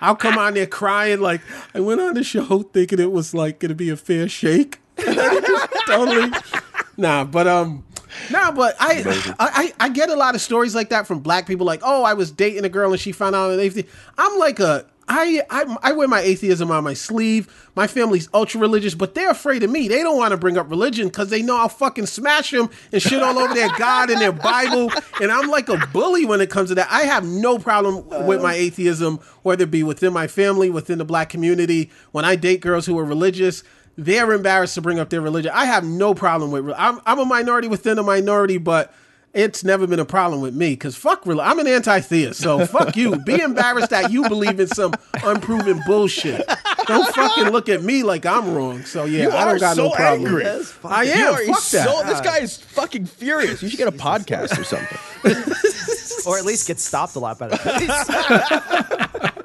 I'll come on there crying like I went on the show thinking it was like gonna be a fair shake. And then it just totally. Nah, but um. Nah, but I, I I get a lot of stories like that from black people. Like, oh, I was dating a girl and she found out I'm an atheist. I'm like a I, I I wear my atheism on my sleeve. My family's ultra religious, but they're afraid of me. They don't want to bring up religion because they know I'll fucking smash them and shit all over their God and their Bible. And I'm like a bully when it comes to that. I have no problem with my atheism, whether it be within my family, within the black community. When I date girls who are religious, they're embarrassed to bring up their religion. I have no problem with. I'm I'm a minority within a minority, but it's never been a problem with me because fuck real. I'm an anti-theist, so fuck you. Be embarrassed that you believe in some unproven bullshit. Don't fucking look at me like I'm wrong. So yeah, You I don't are got no so problem. angry. I You am. are Fuck that. so- this guy is fucking furious. You should get a podcast or something. or at least get stopped a lot better.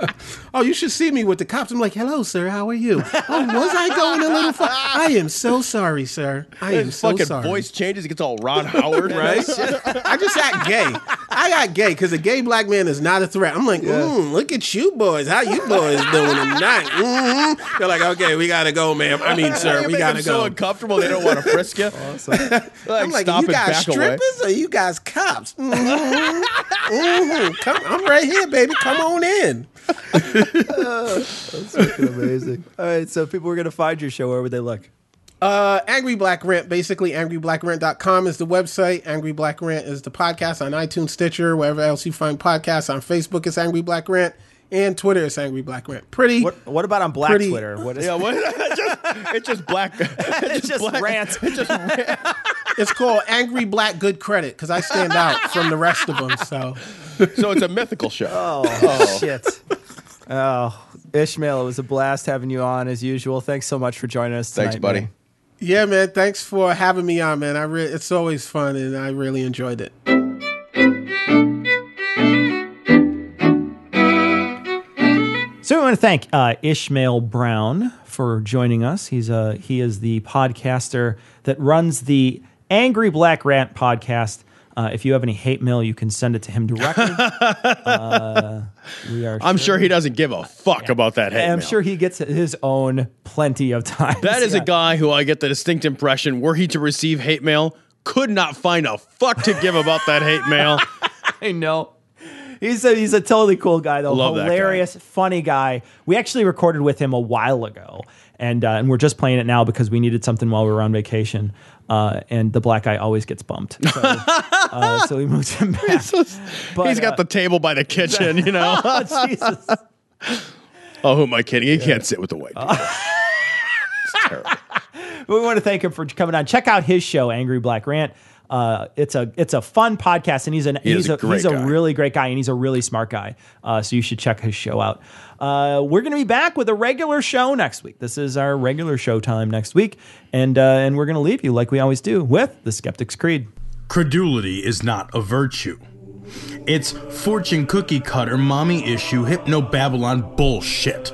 Oh, you should see me with the cops. I'm like, hello, sir. How are you? Oh, was I going a little far? I am so sorry, sir. I am His so fucking sorry. voice changes. It gets all Ron Howard, right? I just act gay. I got gay because a gay black man is not a threat. I'm like, mm, look at you boys. How you boys doing tonight? Mm-hmm. They're like, okay, we gotta go, ma'am. I mean, sir, You we gotta them so uncomfortable they don't want to frisk you. I'm like, stop you and guys back away. strippers or you guys cops? Mhm. Mhm. Come, I'm right here, baby. Come on in. That's freaking amazing. All right, so if people were going to find your show, where would they look? Uh, Angry Black Rant, basically angryblackRant.com is the website. Angry Black Rant is the podcast on iTunes, Stitcher, wherever else you find podcasts. On Facebook, it's Angry Black Rant. And Twitter, it's Angry Black Rant. Pretty. What, what about on Black pretty- Twitter? What is Yeah, what? just, it's just black. it's just rant. It's called Angry Black Good Credit because I stand out from the rest of them. So, so it's a mythical show. Oh, oh, shit. Oh, Ishmael, it was a blast having you on as usual. Thanks so much for joining us tonight. Thanks, buddy. man. yeah, man. Thanks for having me on, man. I re- it's always fun, and I really enjoyed it. So we want to thank uh, Ishmael Brown for joining us. He's uh, he is the podcaster that runs the Angry Black Rant podcast. Uh, if you have any hate mail, you can send it to him directly. uh, we are. I'm sure he doesn't give a fuck about that hate mail. I'm mail. sure he gets his own plenty of time. That is a guy who I get the distinct impression, were he to receive hate mail, could not find a fuck to give about that hate mail. I know. He's a he's a totally cool guy though. Love that guy. Hilarious, funny guy. We actually recorded with him a while ago, and uh, and we're just playing it now because we needed something while we were on vacation. Uh, and the black guy always gets bumped, so, uh, so we moved him back. But, He's got uh, the table by the kitchen, you know. oh, Jesus. oh, who am I kidding? He can't sit with the white people. we want to thank him for coming on. Check out his show, Angry Black Rant. Uh, it's a it's a fun podcast, and he's an He he's a a, great he's a really great guy, and he's a really smart guy. Uh, so you should check his show out. Uh, we're going to be back with a regular show next week. This is our regular show time next week, and uh, and we're going to leave you like we always do with the Skeptic's Creed. Credulity is not a virtue. It's fortune cookie cutter, mommy issue, hypno Babylon bullshit.